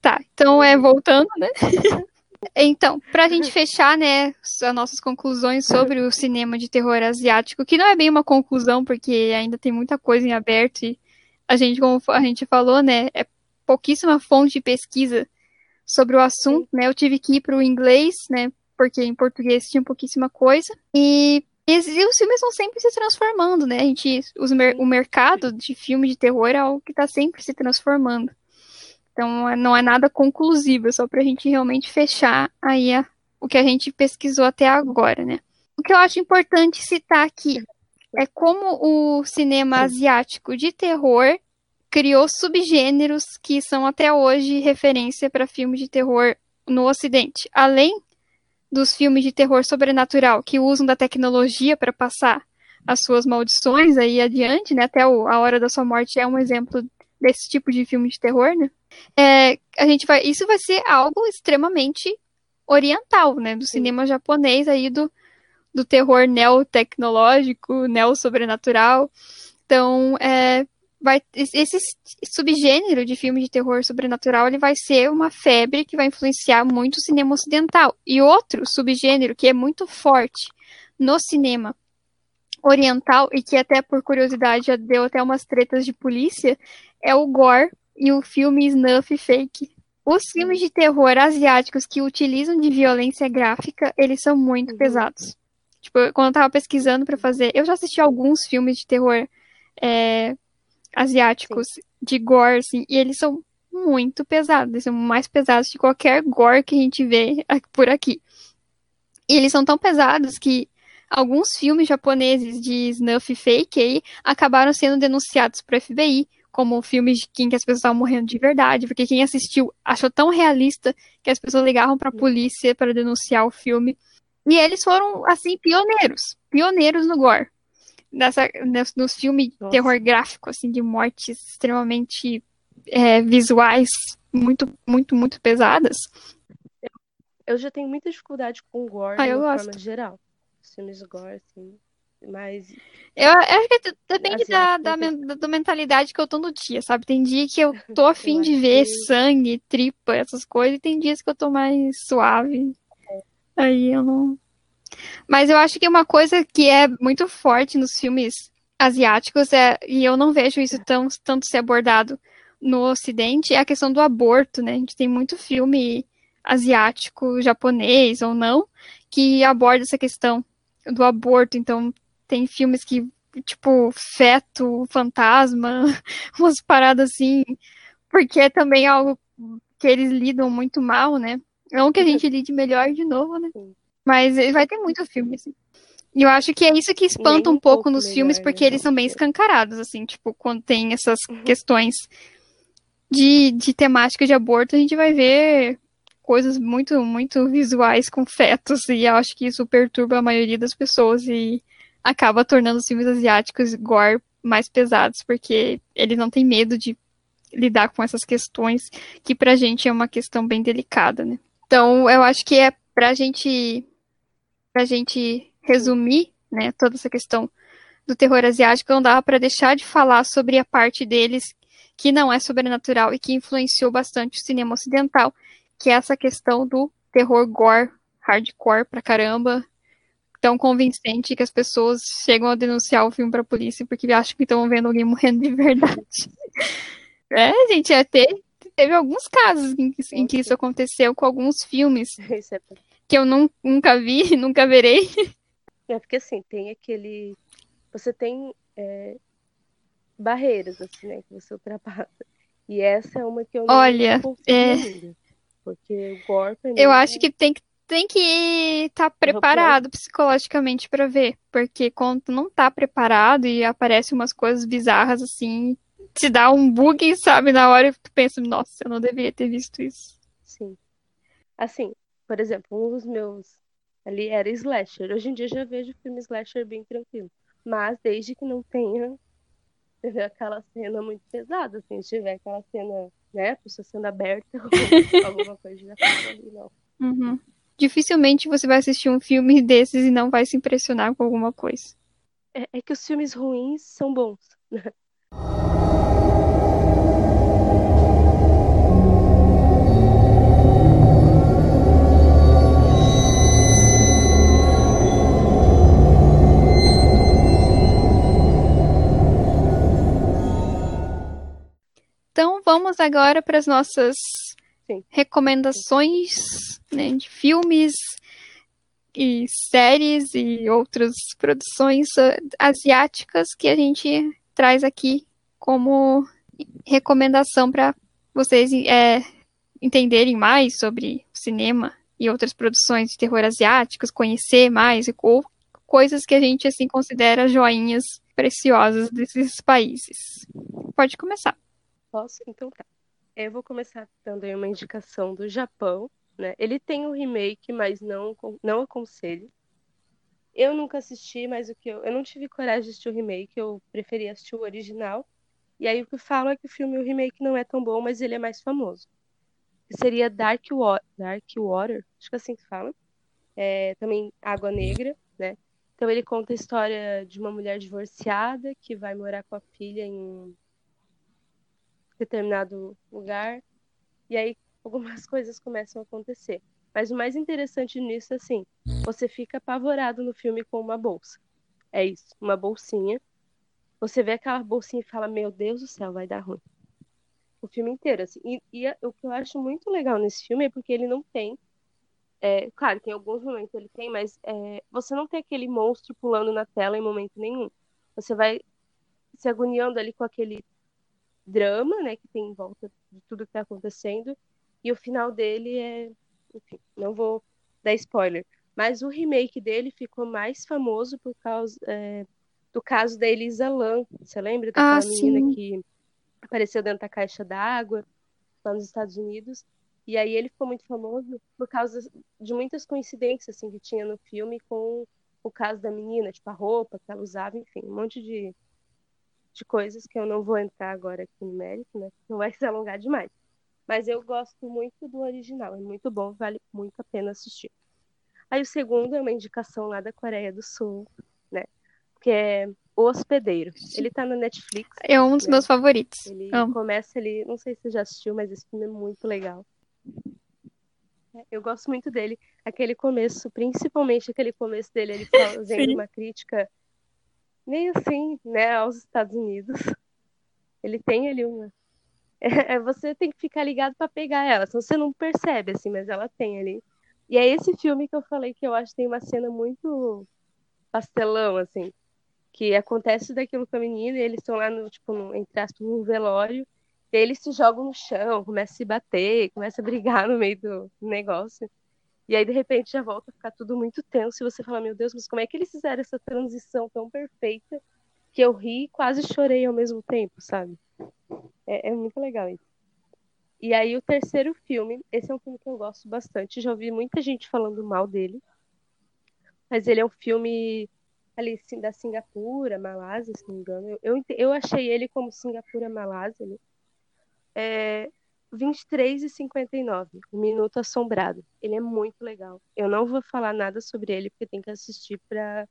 Tá, então é voltando, né? Então, para a gente fechar, né, as nossas conclusões sobre o cinema de terror asiático, que não é bem uma conclusão, porque ainda tem muita coisa em aberto e a gente, como a gente falou, né, é pouquíssima fonte de pesquisa sobre o assunto, né, eu tive que ir para o inglês, né, porque em português tinha pouquíssima coisa, e, e os filmes estão sempre se transformando, né, a gente, os, o mercado de filme de terror é algo que está sempre se transformando. Então não é nada conclusivo, é só para a gente realmente fechar aí a, o que a gente pesquisou até agora, né? O que eu acho importante citar aqui é como o cinema asiático de terror criou subgêneros que são até hoje referência para filmes de terror no Ocidente. Além dos filmes de terror sobrenatural que usam da tecnologia para passar as suas maldições aí adiante, né? Até o, a hora da sua morte é um exemplo desse tipo de filme de terror, né? É, a gente vai, isso vai ser algo extremamente oriental, né? Do cinema japonês aí do, do terror neotecnológico, neo-sobrenatural. Então, é, vai, esse subgênero de filme de terror sobrenatural ele vai ser uma febre que vai influenciar muito o cinema ocidental. E outro subgênero que é muito forte no cinema oriental e que até por curiosidade já deu até umas tretas de polícia é o gore e o filme snuff fake. Os filmes de terror asiáticos que utilizam de violência gráfica, eles são muito uhum. pesados. Tipo, quando eu tava pesquisando para fazer, eu já assisti alguns filmes de terror é, asiáticos Sim. de gore, assim, e eles são muito pesados, são mais pesados de qualquer gore que a gente vê por aqui. E eles são tão pesados que alguns filmes japoneses de snuff fake aí acabaram sendo denunciados pro FBI como filmes de quem que as pessoas estavam morrendo de verdade, porque quem assistiu achou tão realista que as pessoas ligavam para a polícia para denunciar o filme. E eles foram assim pioneiros, pioneiros no gore. Nessa, nos, nos filmes de terror gráfico, assim, de mortes extremamente é, visuais, muito, muito, muito pesadas. Eu já tenho muita dificuldade com gore ah, de forma geral. Os filmes gore, assim, mas Eu acho que depende Assim, da, acho que da, tem- men- da mentalidade que eu tô no dia, sabe? Tem dia que eu tô afim Eu de ver que- sangue, tripa, essas coisas, e tem dias que eu tô mais suave. Aí eu não. Mas eu acho que uma coisa que é muito forte nos filmes asiáticos é, e eu não vejo isso tão, tanto ser abordado no Ocidente, é a questão do aborto, né? A gente tem muito filme asiático, japonês ou não, que aborda essa questão do aborto. Então, tem filmes que, tipo, feto, fantasma, umas paradas assim, porque é também algo que eles lidam muito mal, né? Não que a gente lide melhor de novo, né? Sim. Mas vai ter muito filme, assim. E eu acho que é isso que espanta um um pouco pouco nos filmes, melhor, porque né? eles são bem escancarados, assim, tipo, quando tem essas questões de, de temática de aborto, a gente vai ver coisas muito, muito visuais com fetos, e eu acho que isso perturba a maioria das pessoas e acaba tornando os filmes asiáticos gore mais pesados, porque eles não têm medo de lidar com essas questões, que pra gente é uma questão bem delicada, né? Então, eu acho que é pra gente, pra gente resumir, né, toda essa questão do terror asiático, não dava pra deixar de falar sobre a parte deles que não é sobrenatural e que influenciou bastante o cinema ocidental, que é essa questão do terror gore, hardcore pra caramba, tão convincente que as pessoas chegam a denunciar o filme pra polícia porque acham que estão vendo alguém morrendo de verdade. É, gente, até teve alguns casos em que, em que isso aconteceu com alguns filmes Isso é que eu nun- nunca vi, nunca verei. É porque assim, tem aquele. Você tem é, barreiras, assim, né? Que você ultrapassa. E essa é uma que eu não Olha, consegui é- ainda. Porque o pra mim Eu é- acho que tem que tem que estar preparado psicologicamente pra ver, porque quando tu não tá preparado e aparecem umas coisas bizarras assim, te dá um bug, sabe, na hora que tu pensa, nossa, eu não deveria ter visto isso. Sim. Assim, por exemplo, um dos meus ali era slasher. Hoje em dia eu já vejo filme slasher bem tranquilo. Mas desde que não tenha teve aquela cena muito pesada, assim, se tiver aquela cena, né, pessoa sendo aberta, alguma coisa já ali, não. Uhum. Dificilmente você vai assistir um filme desses e não vai se impressionar com alguma coisa. É, é que os filmes ruins são bons. Vamos agora para as nossas Sim. recomendações, né, de filmes e séries e outras produções eh, asiáticas que a gente traz aqui como recomendação para vocês eh, entenderem mais sobre cinema e outras produções de terror asiáticos, conhecer mais ou coisas que a gente assim considera joinhas preciosas desses países. Pode começar. Posso? Então tá. Eu vou começar dando aí uma indicação do Japão, né? Ele tem um remake, mas não, não aconselho. Eu nunca assisti, mas o que eu, eu não tive coragem de assistir o remake, eu preferi assistir o original. E aí o que falam é que o filme, o remake não é tão bom, mas ele é mais famoso. Seria Dark Water, Dark Water, acho que é assim que fala. É, também Água Negra, né? Então ele conta a história de uma mulher divorciada que vai morar com a filha em determinado lugar. E aí algumas coisas começam a acontecer. Mas o mais interessante nisso é assim, você fica apavorado no filme com uma bolsa. É isso, uma bolsinha. Você vê aquela bolsinha e fala, meu Deus do céu, vai dar ruim. O filme inteiro, assim. E, e o que eu acho muito legal nesse filme é porque ele não tem. É, claro, tem alguns momentos ele tem, mas é, você não tem aquele monstro pulando na tela em momento nenhum. Você vai se agoniando ali com aquele drama, né, que tem em volta de tudo que tá acontecendo. E o final dele é. Enfim, não vou dar spoiler. Mas o remake dele ficou mais famoso por causa é, do caso da Elisa Lam. Você lembra daquela Ah, menina sim. que apareceu dentro da caixa d'água lá nos Estados Unidos? E aí ele ficou muito famoso por causa de muitas coincidências assim que tinha no filme com o caso da menina, tipo a roupa que ela usava, enfim, um monte de, de coisas que eu não vou entrar agora aqui no mérito, né? Não vai se alongar demais. Mas eu gosto muito do original, é muito bom, vale muito a pena assistir. Aí o segundo é uma indicação lá da Coreia do Sul, né? Que é O Hospedeiro. Ele tá na Netflix. É um dos né? meus favoritos. Ele Amo. começa ali, não sei se você já assistiu, mas esse filme é muito legal. Eu gosto muito dele. Aquele começo, principalmente aquele começo dele, ele fazendo uma crítica meio assim, né, aos Estados Unidos. Ele tem ali uma. É, você tem que ficar ligado pra pegar ela, senão você não percebe, assim, mas ela tem ali. E é esse filme que eu falei que eu acho que tem uma cena muito pastelão, assim, que acontece daquilo com a menina e eles estão lá no, tipo, no, entre aspas, num velório, e eles se jogam no chão, começam a se bater, começam a brigar no meio do negócio. E aí, de repente, já volta a ficar tudo muito tenso, e você fala, meu Deus, mas como é que eles fizeram essa transição tão perfeita que eu ri e quase chorei ao mesmo tempo, sabe? É, é muito legal isso. E aí, o terceiro filme, esse é um filme que eu gosto bastante, já ouvi muita gente falando mal dele, mas ele é um filme ali da Singapura, Malásia, se não me engano. Eu, eu, eu achei ele como Singapura, Malásia, né? É 23 e 59, O Minuto Assombrado. Ele é muito legal. Eu não vou falar nada sobre ele, porque tem que assistir pra...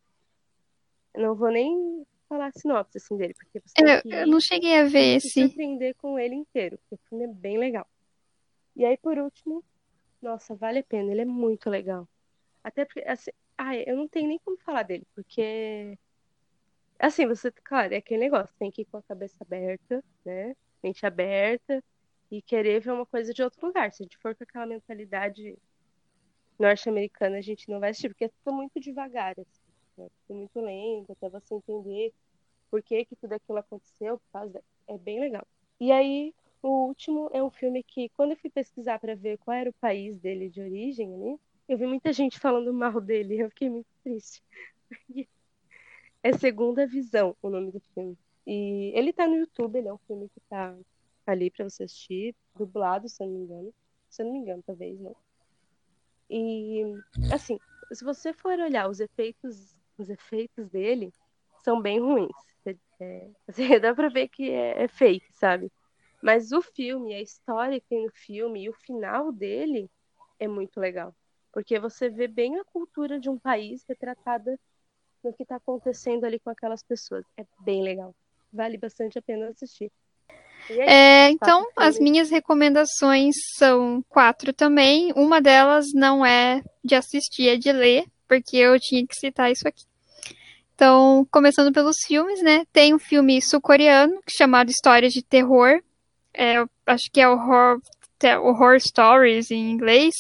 Eu não vou nem falar a sinopse, assim, dele, porque você Eu, que eu não cheguei a ver se esse. surpreender com ele inteiro, porque o filme é bem legal. E aí, por último, nossa, vale a pena, ele é muito legal. Até porque, assim, ai, eu não tenho nem como falar dele, porque, assim, você, claro, é aquele negócio, tem que ir com a cabeça aberta, né? Mente aberta e querer ver uma coisa de outro lugar. Se a gente for com aquela mentalidade norte-americana, a gente não vai assistir, porque é tudo muito devagar, assim, né? Tudo muito lento, até você entender por que que tudo aquilo aconteceu, por causa da... é bem legal. E aí, o último é um filme que, quando eu fui pesquisar para ver qual era o país dele de origem ali, eu vi muita gente falando mal dele, eu fiquei muito triste. É Segunda Visão, o nome do filme. E ele tá no YouTube, ele é um filme que tá ali para você assistir, dublado, se eu não me engano. Se eu não me engano, talvez, não. E assim, se você for olhar os efeitos, os efeitos dele são bem ruins. É, assim, dá pra ver que é, é fake, sabe? Mas o filme, a história que tem no filme e o final dele é muito legal. Porque você vê bem a cultura de um país retratada no que tá acontecendo ali com aquelas pessoas. É bem legal. Vale bastante a pena assistir. E É, isso, então, as minhas recomendações são quatro também. Uma delas não é de assistir, é de ler, porque eu tinha que citar isso aqui. Então, começando pelos filmes, né? Tem um filme sul-coreano chamado Histórias de Terror. É, acho que é Horror, Te- Horror Stories em inglês.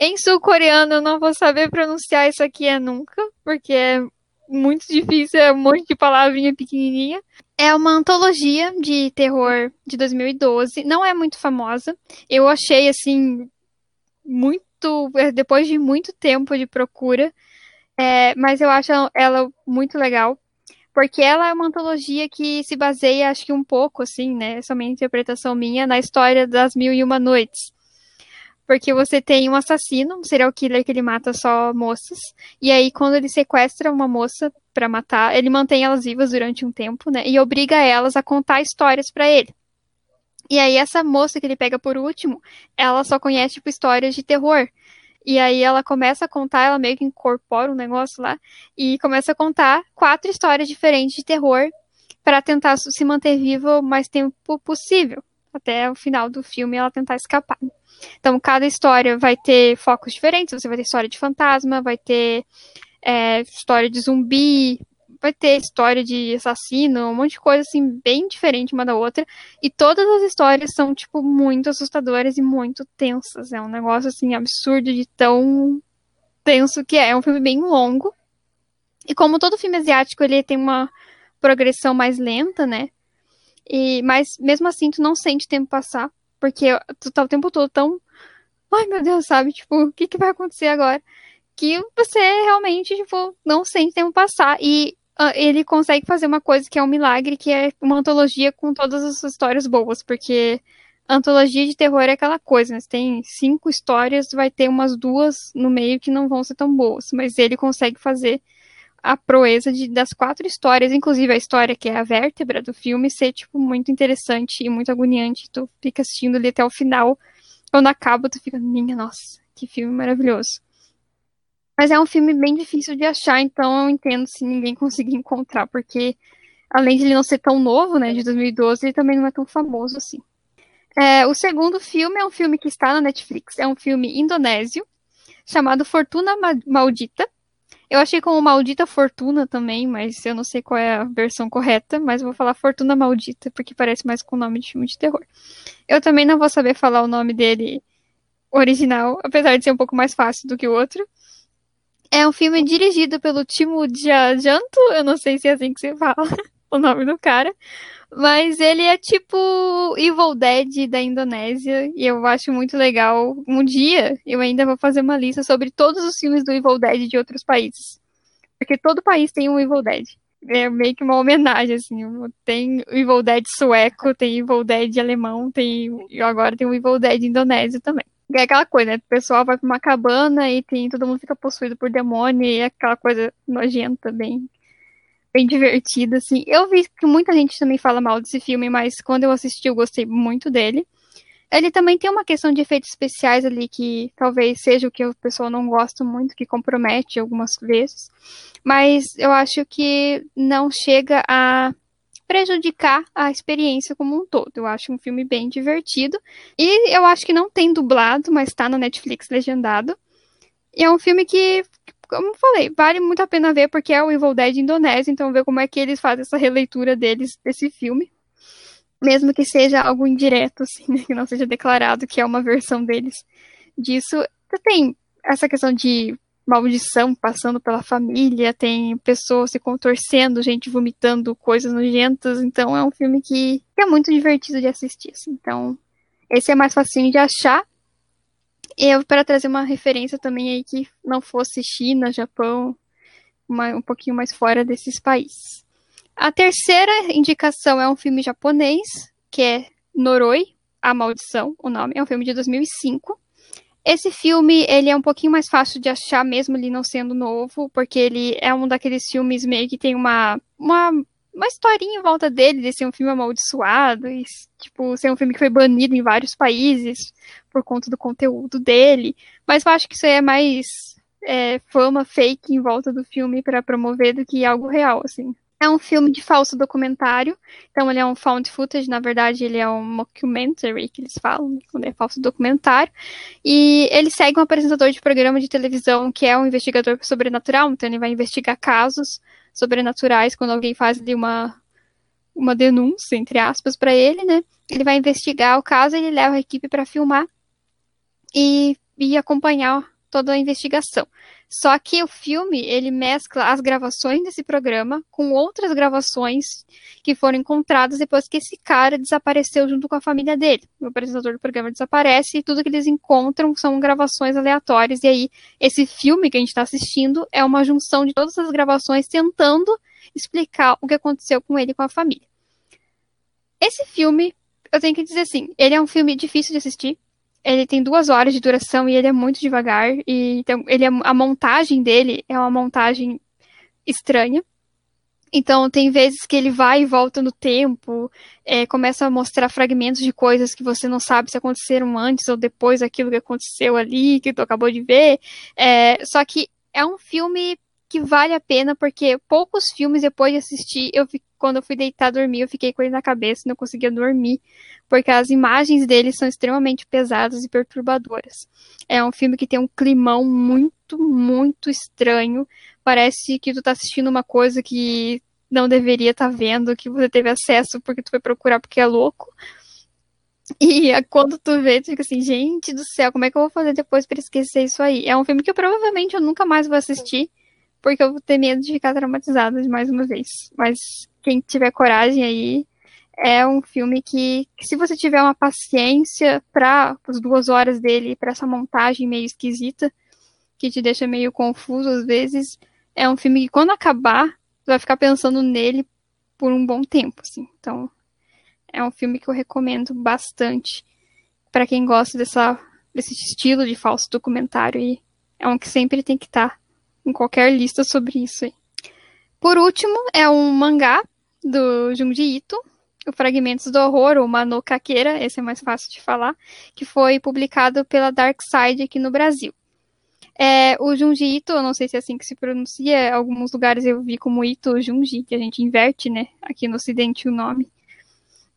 Em sul-coreano eu não vou saber pronunciar isso aqui é nunca, porque é muito difícil, é um monte de palavrinha pequenininha. É uma antologia de terror de 2012. Não é muito famosa. Eu achei, assim, muito. Depois de muito tempo de procura. É, mas eu acho ela muito legal. Porque ela é uma antologia que se baseia, acho que um pouco, assim, né? É uma interpretação minha, na história das Mil e Uma Noites. Porque você tem um assassino, um serial killer que ele mata só moças. E aí, quando ele sequestra uma moça pra matar, ele mantém elas vivas durante um tempo, né? E obriga elas a contar histórias pra ele. E aí, essa moça que ele pega por último, ela só conhece, tipo, histórias de terror. E aí ela começa a contar, ela meio que incorpora um negócio lá e começa a contar quatro histórias diferentes de terror pra tentar se manter viva o mais tempo possível, até o final do filme ela tentar escapar. Então, cada história vai ter focos diferentes. Você vai ter história de fantasma, vai ter é, história de zumbi, vai ter história de assassino, um monte de coisa assim, bem diferente uma da outra. E todas as histórias são, tipo, muito assustadoras e muito tensas. É um negócio, assim, absurdo de tão tenso que é. É um filme bem longo. E como todo filme asiático, ele tem uma progressão mais lenta, né? E, mas mesmo assim, tu não sente o tempo passar. Porque tu tá o tempo todo tão. Ai, meu Deus, sabe? Tipo, o que, que vai acontecer agora? Que você realmente, tipo, não sente tempo passar. E uh, ele consegue fazer uma coisa que é um milagre, que é uma antologia com todas as histórias boas, porque antologia de terror é aquela coisa, né? Você tem cinco histórias, vai ter umas duas no meio que não vão ser tão boas, mas ele consegue fazer a proeza de, das quatro histórias, inclusive a história que é a vértebra do filme, ser, tipo, muito interessante e muito agoniante. Tu fica assistindo ali até o final. Quando acaba, tu fica, minha nossa, que filme maravilhoso. Mas é um filme bem difícil de achar, então eu entendo se ninguém conseguir encontrar, porque além de ele não ser tão novo, né, de 2012, ele também não é tão famoso assim. É, o segundo filme é um filme que está na Netflix, é um filme indonésio, chamado Fortuna Maldita. Eu achei como Maldita Fortuna também, mas eu não sei qual é a versão correta, mas vou falar Fortuna Maldita, porque parece mais com o nome de filme de terror. Eu também não vou saber falar o nome dele original, apesar de ser um pouco mais fácil do que o outro. É um filme dirigido pelo Timo Janto, eu não sei se é assim que se fala o nome do cara, mas ele é tipo Evil Dead da Indonésia e eu acho muito legal. Um dia eu ainda vou fazer uma lista sobre todos os filmes do Evil Dead de outros países, porque todo país tem um Evil Dead. É meio que uma homenagem, assim. Tem Evil Dead sueco, tem Evil Dead alemão, tem. E agora tem o Evil Dead indonésio também. É aquela coisa, né? O pessoal vai pra uma cabana e tem, todo mundo fica possuído por demônio e é aquela coisa nojenta, bem, bem divertida, assim. Eu vi que muita gente também fala mal desse filme, mas quando eu assisti eu gostei muito dele. Ele também tem uma questão de efeitos especiais ali que talvez seja o que o pessoal não gosta muito, que compromete algumas vezes. Mas eu acho que não chega a prejudicar a experiência como um todo. Eu acho um filme bem divertido. E eu acho que não tem dublado, mas está no Netflix legendado. E é um filme que, como falei, vale muito a pena ver, porque é o Evil Dead Indonésia, então ver como é que eles fazem essa releitura deles desse filme. Mesmo que seja algo indireto, assim, né? que não seja declarado que é uma versão deles disso. Tem essa questão de maldição passando pela família, tem pessoas se contorcendo, gente vomitando coisas nojentas, então é um filme que, é muito divertido de assistir. Assim. Então, esse é mais facinho de achar. E para trazer uma referência também aí que não fosse China, Japão, uma, um pouquinho mais fora desses países. A terceira indicação é um filme japonês, que é Noroi, A Maldição, o nome. É um filme de 2005. Esse filme, ele é um pouquinho mais fácil de achar, mesmo ele não sendo novo, porque ele é um daqueles filmes meio que tem uma, uma, uma historinha em volta dele, de ser um filme amaldiçoado, e, tipo, ser um filme que foi banido em vários países por conta do conteúdo dele. Mas eu acho que isso aí é mais é, fama fake em volta do filme para promover do que algo real, assim. É um filme de falso documentário, então ele é um found footage, na verdade ele é um mockumentary, que eles falam, quando é falso documentário, e ele segue um apresentador de programa de televisão que é um investigador sobrenatural, então ele vai investigar casos sobrenaturais quando alguém faz ali uma, uma denúncia, entre aspas, para ele, né? Ele vai investigar o caso, ele leva a equipe para filmar e, e acompanhar toda a investigação. Só que o filme, ele mescla as gravações desse programa com outras gravações que foram encontradas depois que esse cara desapareceu junto com a família dele. O apresentador do programa desaparece e tudo que eles encontram são gravações aleatórias. E aí, esse filme que a gente está assistindo é uma junção de todas as gravações tentando explicar o que aconteceu com ele e com a família. Esse filme, eu tenho que dizer assim, ele é um filme difícil de assistir ele tem duas horas de duração e ele é muito devagar. E então, ele é, a montagem dele é uma montagem estranha. Então, tem vezes que ele vai e volta no tempo, é, começa a mostrar fragmentos de coisas que você não sabe se aconteceram antes ou depois daquilo que aconteceu ali, que tu acabou de ver. É, só que é um filme que vale a pena, porque poucos filmes depois de assistir, eu quando eu fui deitar dormir, eu fiquei com ele na cabeça, não conseguia dormir, porque as imagens dele são extremamente pesadas e perturbadoras. É um filme que tem um climão muito, muito estranho. Parece que tu tá assistindo uma coisa que não deveria estar tá vendo, que você teve acesso porque tu foi procurar porque é louco. E quando tu vê, tu fica assim, gente do céu, como é que eu vou fazer depois para esquecer isso aí? É um filme que eu provavelmente eu nunca mais vou assistir porque eu vou ter medo de ficar traumatizada mais uma vez. Mas quem tiver coragem aí, é um filme que, se você tiver uma paciência para as duas horas dele, para essa montagem meio esquisita, que te deixa meio confuso às vezes. É um filme que quando acabar, você vai ficar pensando nele por um bom tempo, assim. Então, é um filme que eu recomendo bastante para quem gosta dessa, desse estilo de falso documentário e é um que sempre tem que estar tá em qualquer lista sobre isso aí. Por último, é um mangá do Junji Ito, o Fragmentos do Horror, ou Mano Kakeira, esse é mais fácil de falar, que foi publicado pela Dark Side aqui no Brasil. É, o Junji Ito, eu não sei se é assim que se pronuncia, em alguns lugares eu vi como Ito Junji, que a gente inverte, né, aqui no ocidente o nome.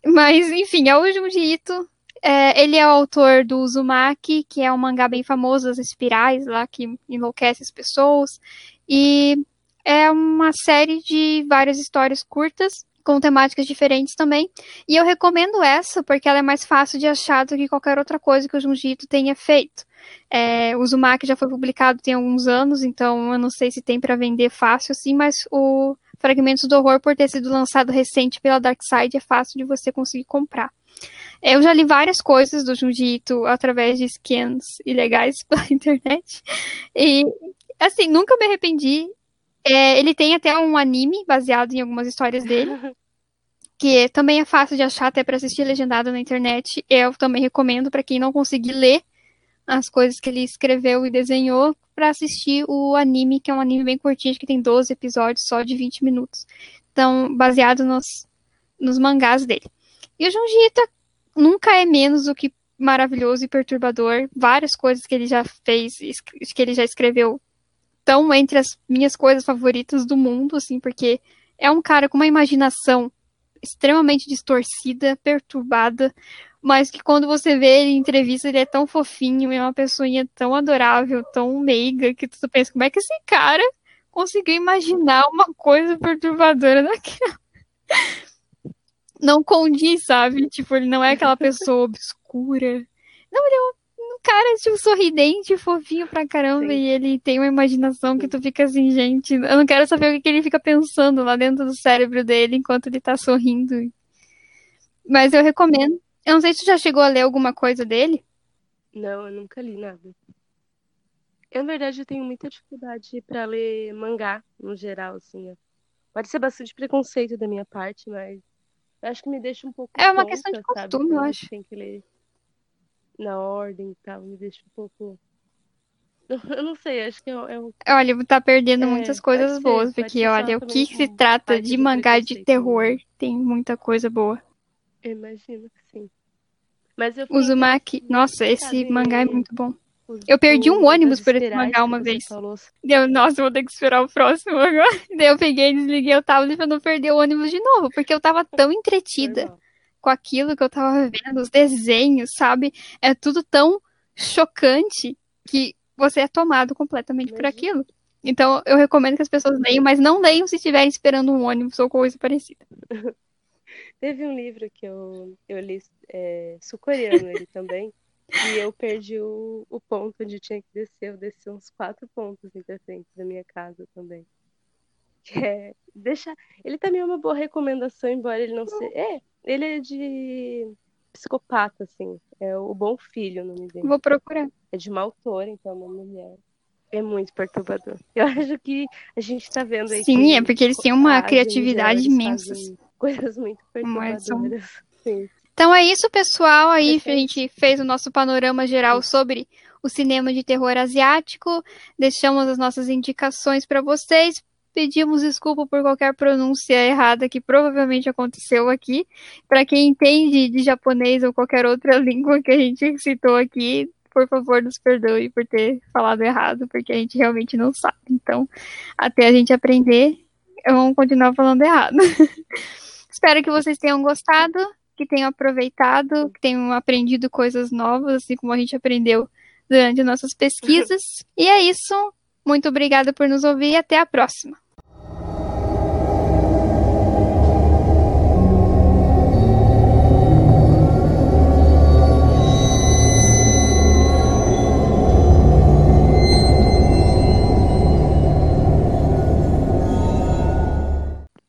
Mas, enfim, é o Junji Ito. É, ele é o autor do Uzumaki, que é um mangá bem famoso, as espirais lá, que enlouquece as pessoas. E é uma série de várias histórias curtas, com temáticas diferentes também. E eu recomendo essa porque ela é mais fácil de achar do que qualquer outra coisa que o Junji Ito tenha feito. É, o Uzumaki já foi publicado tem alguns anos, então eu não sei se tem para vender fácil assim, mas o Fragmentos do Horror, por ter sido lançado recente pela Dark Side, é fácil de você conseguir comprar. Eu já li várias coisas do Ito através de scans ilegais pela internet. E, assim, nunca me arrependi. É, ele tem até um anime baseado em algumas histórias dele. que também é fácil de achar até para assistir legendado na internet. Eu também recomendo para quem não conseguir ler as coisas que ele escreveu e desenhou para assistir o anime, que é um anime bem curtinho, que tem 12 episódios só de 20 minutos. Então, baseado nos, nos mangás dele. E o Junji Ito nunca é menos do que maravilhoso e perturbador. Várias coisas que ele já fez, que ele já escreveu, estão entre as minhas coisas favoritas do mundo, assim, porque é um cara com uma imaginação extremamente distorcida, perturbada, mas que quando você vê ele em entrevista, ele é tão fofinho, é uma pessoinha tão adorável, tão meiga, que tu pensa, como é que esse cara conseguiu imaginar uma coisa perturbadora daquela? Não condiz, sabe? Tipo, ele não é aquela pessoa obscura. Não, ele é um, um cara, tipo, sorridente, fofinho pra caramba, Sim. e ele tem uma imaginação que tu fica assim, gente, eu não quero saber o que, que ele fica pensando lá dentro do cérebro dele enquanto ele tá sorrindo. Mas eu recomendo. Eu não sei se tu já chegou a ler alguma coisa dele. Não, eu nunca li nada. Eu, na verdade, eu tenho muita dificuldade para ler mangá, no geral, assim. Pode ser bastante preconceito da minha parte, mas eu acho que me deixa um pouco. É uma questão de costume, sabe? eu acho. Tem que ler na ordem e tal, me deixa um pouco. Eu não sei, acho que é, é um... Olha, tá perdendo é, muitas coisas boas, porque, olha, o que se trata de mangá de terror, tem muita coisa boa. Eu imagino que sim. Mas eu Uzumaki, nossa, esse mangá é muito bom. Eu perdi um ônibus por esse mangá uma vez. Deu, nossa, eu vou ter que esperar o próximo agora. Daí eu peguei, desliguei o tablet pra não perder o ônibus de novo, porque eu tava tão entretida com aquilo que eu tava vendo, os desenhos, sabe? É tudo tão chocante que você é tomado completamente por aquilo. Então eu recomendo que as pessoas leiam, mas não leiam se estiverem esperando um ônibus ou coisa parecida. Teve um livro que eu, eu li, é, sul-coreano ele também, e eu perdi o, o ponto onde tinha que descer. Eu desci uns quatro pontos em frente da minha casa também. Que é, deixa, ele também é uma boa recomendação, embora ele não seja. É, ele é de psicopata, assim. É o Bom Filho, o nome dele. Vou procurar. É de uma autora, então, é uma mulher. É muito perturbador. Eu acho que a gente tá vendo aí. Sim, é porque eles têm uma criatividade imensa coisas muito perturbadoras. São... Então é isso, pessoal. Aí a gente fez o nosso panorama geral sobre o cinema de terror asiático. Deixamos as nossas indicações para vocês. Pedimos desculpa por qualquer pronúncia errada que provavelmente aconteceu aqui. Para quem entende de japonês ou qualquer outra língua que a gente citou aqui, por favor, nos perdoe por ter falado errado, porque a gente realmente não sabe. Então, até a gente aprender, vamos continuar falando errado. Espero que vocês tenham gostado, que tenham aproveitado, que tenham aprendido coisas novas, assim como a gente aprendeu durante nossas pesquisas. E é isso. Muito obrigada por nos ouvir e até a próxima.